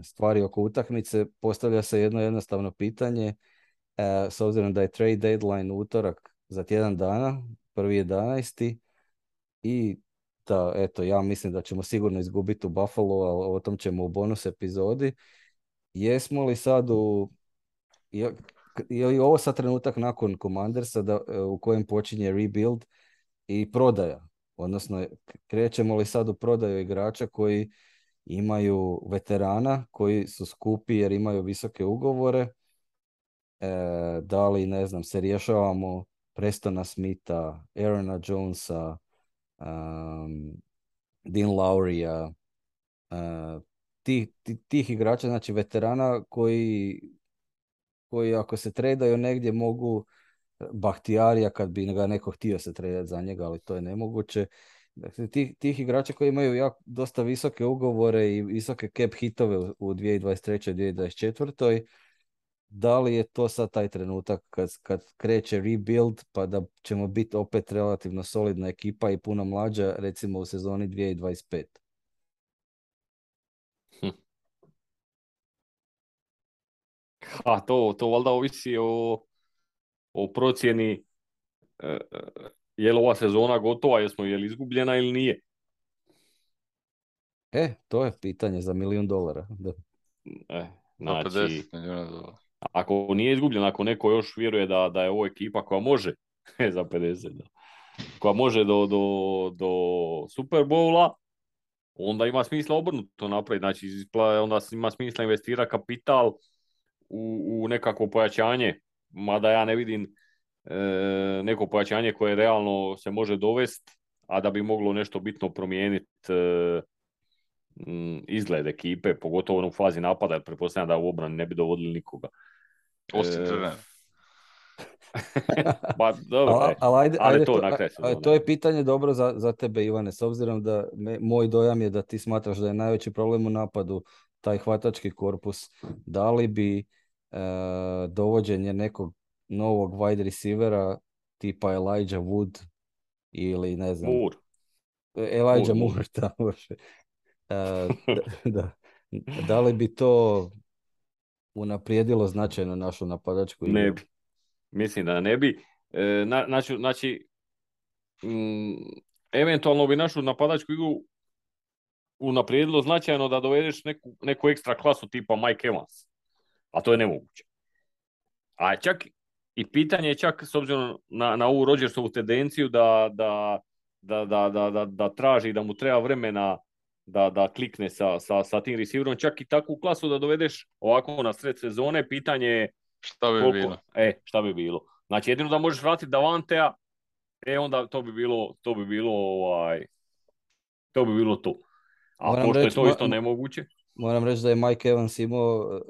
stvari oko utakmice, postavlja se jedno jednostavno pitanje, e, s obzirom da je trade deadline utorak za tjedan dana, prvi jedanesti, i da, eto, ja mislim da ćemo sigurno izgubiti u Buffalo, ali o tom ćemo u bonus epizodi. Jesmo li sad u... Je, li ovo sad trenutak nakon Commandersa da, e, u kojem počinje rebuild i prodaja? Odnosno, krećemo li sad u prodaju igrača koji imaju veterana, koji su skupi jer imaju visoke ugovore, e, da li, ne znam, se rješavamo Prestona Smitha, Aarona Jonesa, um, Dean Laurija, uh, tih, tih igrača, znači veterana koji, koji ako se tredaju negdje mogu Bahtijarija kad bi ga neko htio se tredati za njega, ali to je nemoguće. Dakle, tih, tih igrača koji imaju jako, dosta visoke ugovore i visoke cap hitove u, u 2023. i 2024 da li je to sad taj trenutak kad, kad kreće rebuild pa da ćemo biti opet relativno solidna ekipa i puno mlađa recimo u sezoni 2025? Ha, to, to valjda ovisi o, o procjeni e, e, je li ova sezona gotova, jesmo je li izgubljena ili nije. E, to je pitanje za milijun dolara. Da. E, znači, ako nije izgubljen, ako neko još vjeruje da, da je ovo ekipa koja može <laughs> za 50, da, koja može do, do, do Super Bowla, onda ima smisla obrnuto napraviti. Znači, onda ima smisla investirati kapital u, u nekako pojačanje, mada ja ne vidim e, neko pojačanje koje realno se može dovesti, a da bi moglo nešto bitno promijeniti e, izgled ekipe, pogotovo u fazi napada, jer pretpostavljam da u obrani ne bi dovodili nikoga. Osim e... ba, <laughs> <laughs> dobro, ali, ajde, to, to, to je pitanje dobro za, za tebe, Ivane, s obzirom da moj dojam je da ti smatraš da je najveći problem u napadu taj hvatački korpus. Da li bi e, dovođenje nekog novog wide receivera tipa Elijah Wood ili ne znam... Moore. Elijah Moore, Moore <laughs> da, može. E, <laughs> da, da li bi to unaprijedilo značajno našu napadačku igru? Ne bi. Mislim da ne bi. E, znači, znači mm, eventualno bi našu napadačku igru unaprijedilo značajno da dovedeš neku, neku ekstra klasu tipa Mike Evans. A to je nemoguće. A čak i pitanje je čak s obzirom na, na ovu Rodgersovu tendenciju da, da, da, da, da traži da mu treba vremena da, da klikne sa, sa, sa tim receiverom, čak i takvu klasu da dovedeš ovako na sred sezone, pitanje je šta bi bilo. E, šta bi bilo. Znači jedino da možeš vratiti Davantea, e onda to bi bilo, to bi bilo ovaj, to bi bilo to. A Moram pošto reći, je to isto nemoguće. Moram reći da je Mike Evans imao e,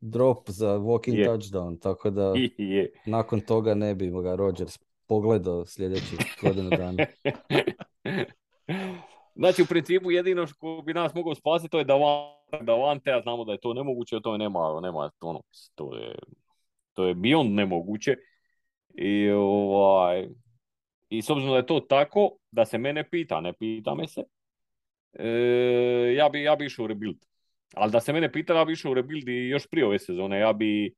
drop za walking je. touchdown, tako da <laughs> je. nakon toga ne bi ga Rodgers pogledao sljedećih godinu dana. <laughs> Znači, u principu jedino što bi nas mogao spasiti to je Davante, a znamo da je to nemoguće, to je nema, nema ono, to je, to je beyond nemoguće. I, ovaj, I s obzirom da je to tako, da se mene pita, ne pita me se, e, ja, bi, ja bi išao u rebuild. Ali da se mene pita, ja bi išao u rebuild i još prije ove sezone. Ja bi,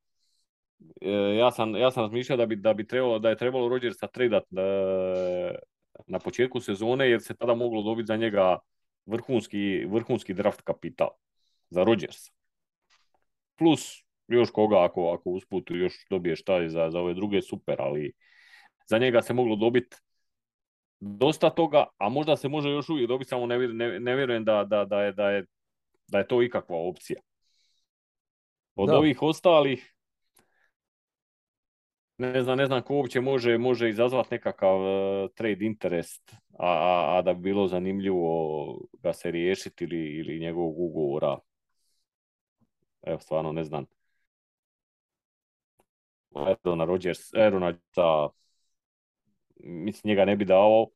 e, ja sam, ja sam razmišljao da bi, da bi trebalo, da je trebalo Rodgersa tradat e, na početku sezone jer se tada moglo dobiti za njega vrhunski, vrhunski draft kapital za Rodgers. Plus još koga ako, ako usput još dobiješ taj za, za ove druge super, ali za njega se moglo dobiti dosta toga, a možda se može još uvijek dobiti, samo ne, ne, ne vjerujem da, da, da, je, da, je, da je to ikakva opcija. Od ovih ostalih, ne znam, ne znam ko uopće može, može izazvati nekakav uh, trade interest a, a, a da bi bilo zanimljivo ga se riješiti ili, ili njegovog ugovora. Evo, stvarno ne znam. Aerona Rodgers, Aerona mislim njega ne bi dao.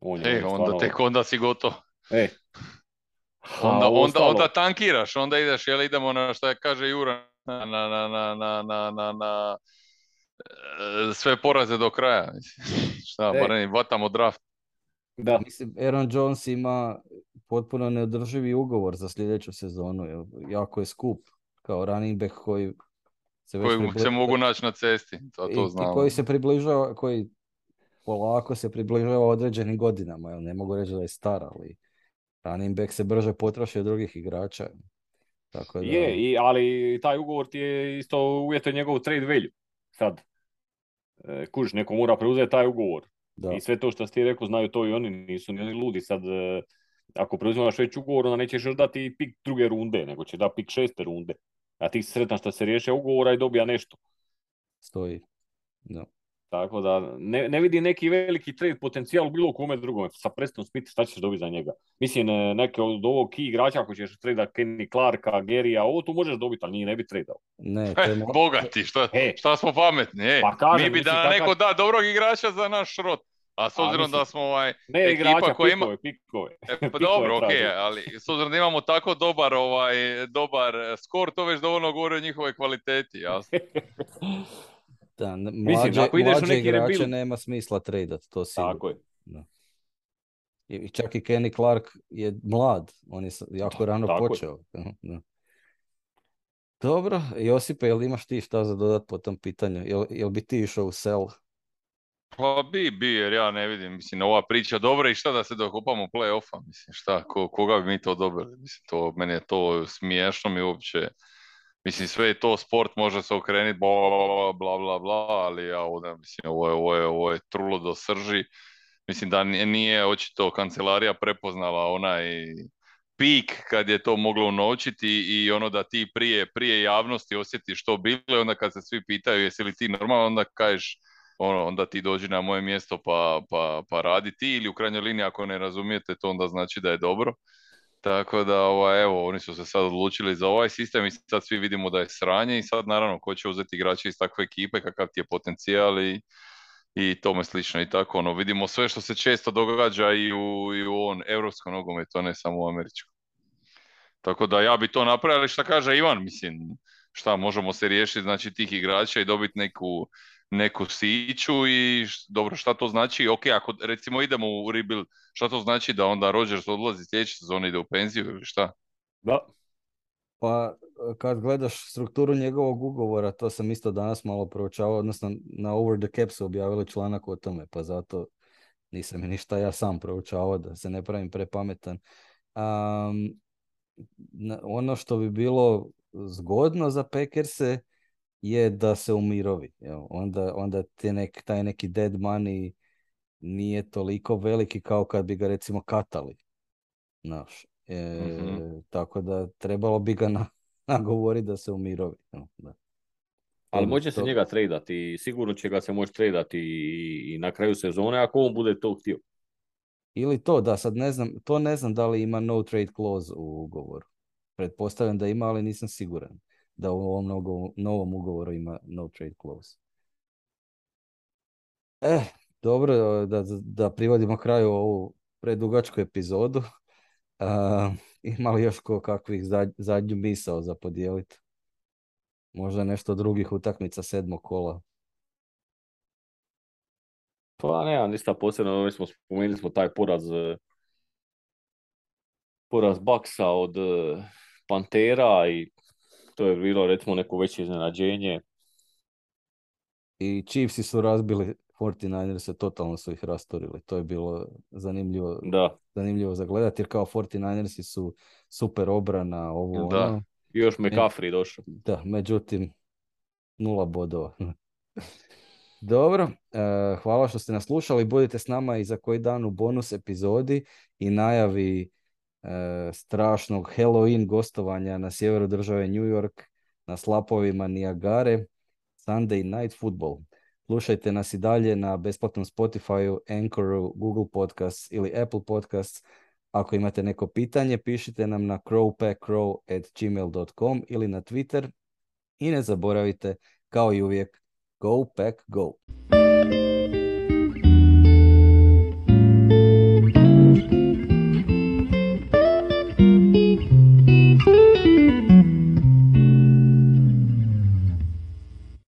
On e, onda stvarno... tek onda si gotov. E. onda, onda, onda tankiraš, onda ideš, jel idemo na što kaže Jura, na, na, na, na, na, na, na e, sve poraze do kraja. <laughs> Šta, e. barem vatamo draft. Da. Mislim, Aaron Jones ima potpuno neodrživi ugovor za sljedeću sezonu. Jako je skup kao running back koji se, već koji se mogu naći na cesti. To, to I, koji se približava, koji polako se približava određenim godinama. Jel? Ne mogu reći da je star, ali running back se brže potroši od drugih igrača. Tako da... Je, i, ali taj ugovor ti je isto uvjetuje njegov trade value. Sad, e, kuž, neko mora preuzeti taj ugovor. Da. I sve to što ti rekao znaju to i oni, nisu ni oni ludi. Sad, e, ako preuzimaš već ugovor, onda nećeš još dati pik druge runde, nego će da pik šeste runde. A ti si sretan što se riješe ugovora i dobija nešto. Stoji. Da. Tako da ne, ne vidi neki veliki trade potencijal u bilo kome drugome. Sa Preston Smith šta ćeš dobiti za njega? Mislim, e, neke od ovog key igrača ako ćeš trade Kenny Clarka, Gerija, ovo tu možeš dobiti, ali nije ne bi tradao. Ne, <laughs> to je... Bogati, šta, šta smo pametni, e. Pa kažem, Mi bi da neko da dobrog igrača za naš rot. A s obzirom da smo ovaj ne ekipa igrača, koja ima... pikove, E, pa <laughs> dobro, ok, ali s obzirom da imamo tako dobar, ovaj, dobar skor, to već dovoljno govori o njihovoj kvaliteti, jasno. <laughs> da, mlađe, Mislim, ako ideš mlađe igrače nema smisla tradat, to sigurno. Tako je. Da. I čak i Kenny Clark je mlad, on je jako rano tako počeo. Da. Dobro, Josipe, jel imaš ti šta za dodat po tom pitanju? Jel, jel bi ti išao u sel? Pa bi, bi, jer ja ne vidim, mislim, ova priča dobra i šta da se dokupamo play-offa, mislim, šta, ko, koga bi mi to dobili, mislim, to, meni je to smiješno mi uopće, mislim, sve je to sport, može se okrenuti, bla, bla, bla, bla, ali ja ovdje, mislim, ovo je, ovo je, ovo je trulo do srži, mislim da nije očito kancelarija prepoznala onaj pik kad je to moglo unočiti i ono da ti prije, prije javnosti osjetiš što bilo, onda kad se svi pitaju jesi li ti normalno, onda kažeš ono, onda ti dođi na moje mjesto pa, pa, pa radi ti ili u krajnjoj liniji ako ne razumijete to onda znači da je dobro. Tako da, ovaj, evo, oni su se sad odlučili za ovaj sistem i sad svi vidimo da je sranje i sad naravno ko će uzeti igrače iz takve ekipe, kakav ti je potencijal i, i tome slično i tako. Ono, vidimo sve što se često događa i u, i u on europskom nogometu, ne samo u američkom. Tako da ja bi to napravio, ali šta kaže Ivan, mislim, šta možemo se riješiti znači tih igrača i dobiti neku neku siću i dobro šta to znači, ok, ako recimo idemo u rebuild, šta to znači da onda Rodgers odlazi sljedeće sezone ide u penziju ili šta? Da. Pa kad gledaš strukturu njegovog ugovora, to sam isto danas malo proučavao, odnosno na Over the Cap su objavili članak o tome, pa zato nisam ništa ja sam proučavao da se ne pravim prepametan. Um, ono što bi bilo zgodno za Packerse je da se umirovi. Jel? Onda, onda te nek, taj neki dead money nije toliko veliki kao kad bi ga recimo katali. Znaš. E, mhm. Tako da trebalo bi ga na, <laughs> nagovoriti da se umirovi. Da. Ali može se njega tradati, sigurno će ga se moći tradati i, i na kraju sezone ako on bude to htio. Ili to, da, sad ne znam, to ne znam da li ima no trade clause u ugovoru. Pretpostavljam da ima, ali nisam siguran da u ovom novom ugovoru ima no trade clause. E, dobro, da, da privodimo kraju ovu predugačku epizodu. <laughs> Uh, ima još ko kakvih zadnju misao za podijeliti? Možda nešto drugih utakmica sedmog kola. Pa ne, ništa posebno, mi smo spomenuli smo taj poraz poraz Baksa od Pantera i to je bilo recimo neko veće iznenađenje. I Chiefsi su razbili 49ers, totalno su ih rastorili. To je bilo zanimljivo, da. zanimljivo za gledati, jer kao 49ersi su super obrana, ovo da. ono. I još McCaffrey došao. Da, međutim, nula bodova. <laughs> Dobro, uh, hvala što ste nas slušali. Budite s nama i za koji dan u bonus epizodi i najavi e, strašnog Halloween gostovanja na sjeveru države New York na slapovima Niagare Sunday Night Football. Slušajte nas i dalje na besplatnom Spotify, Anchoru, Google Podcasts ili Apple Podcasts. Ako imate neko pitanje, pišite nam na crowpackcrow.gmail.com ili na Twitter. I ne zaboravite, kao i uvijek, go pack go!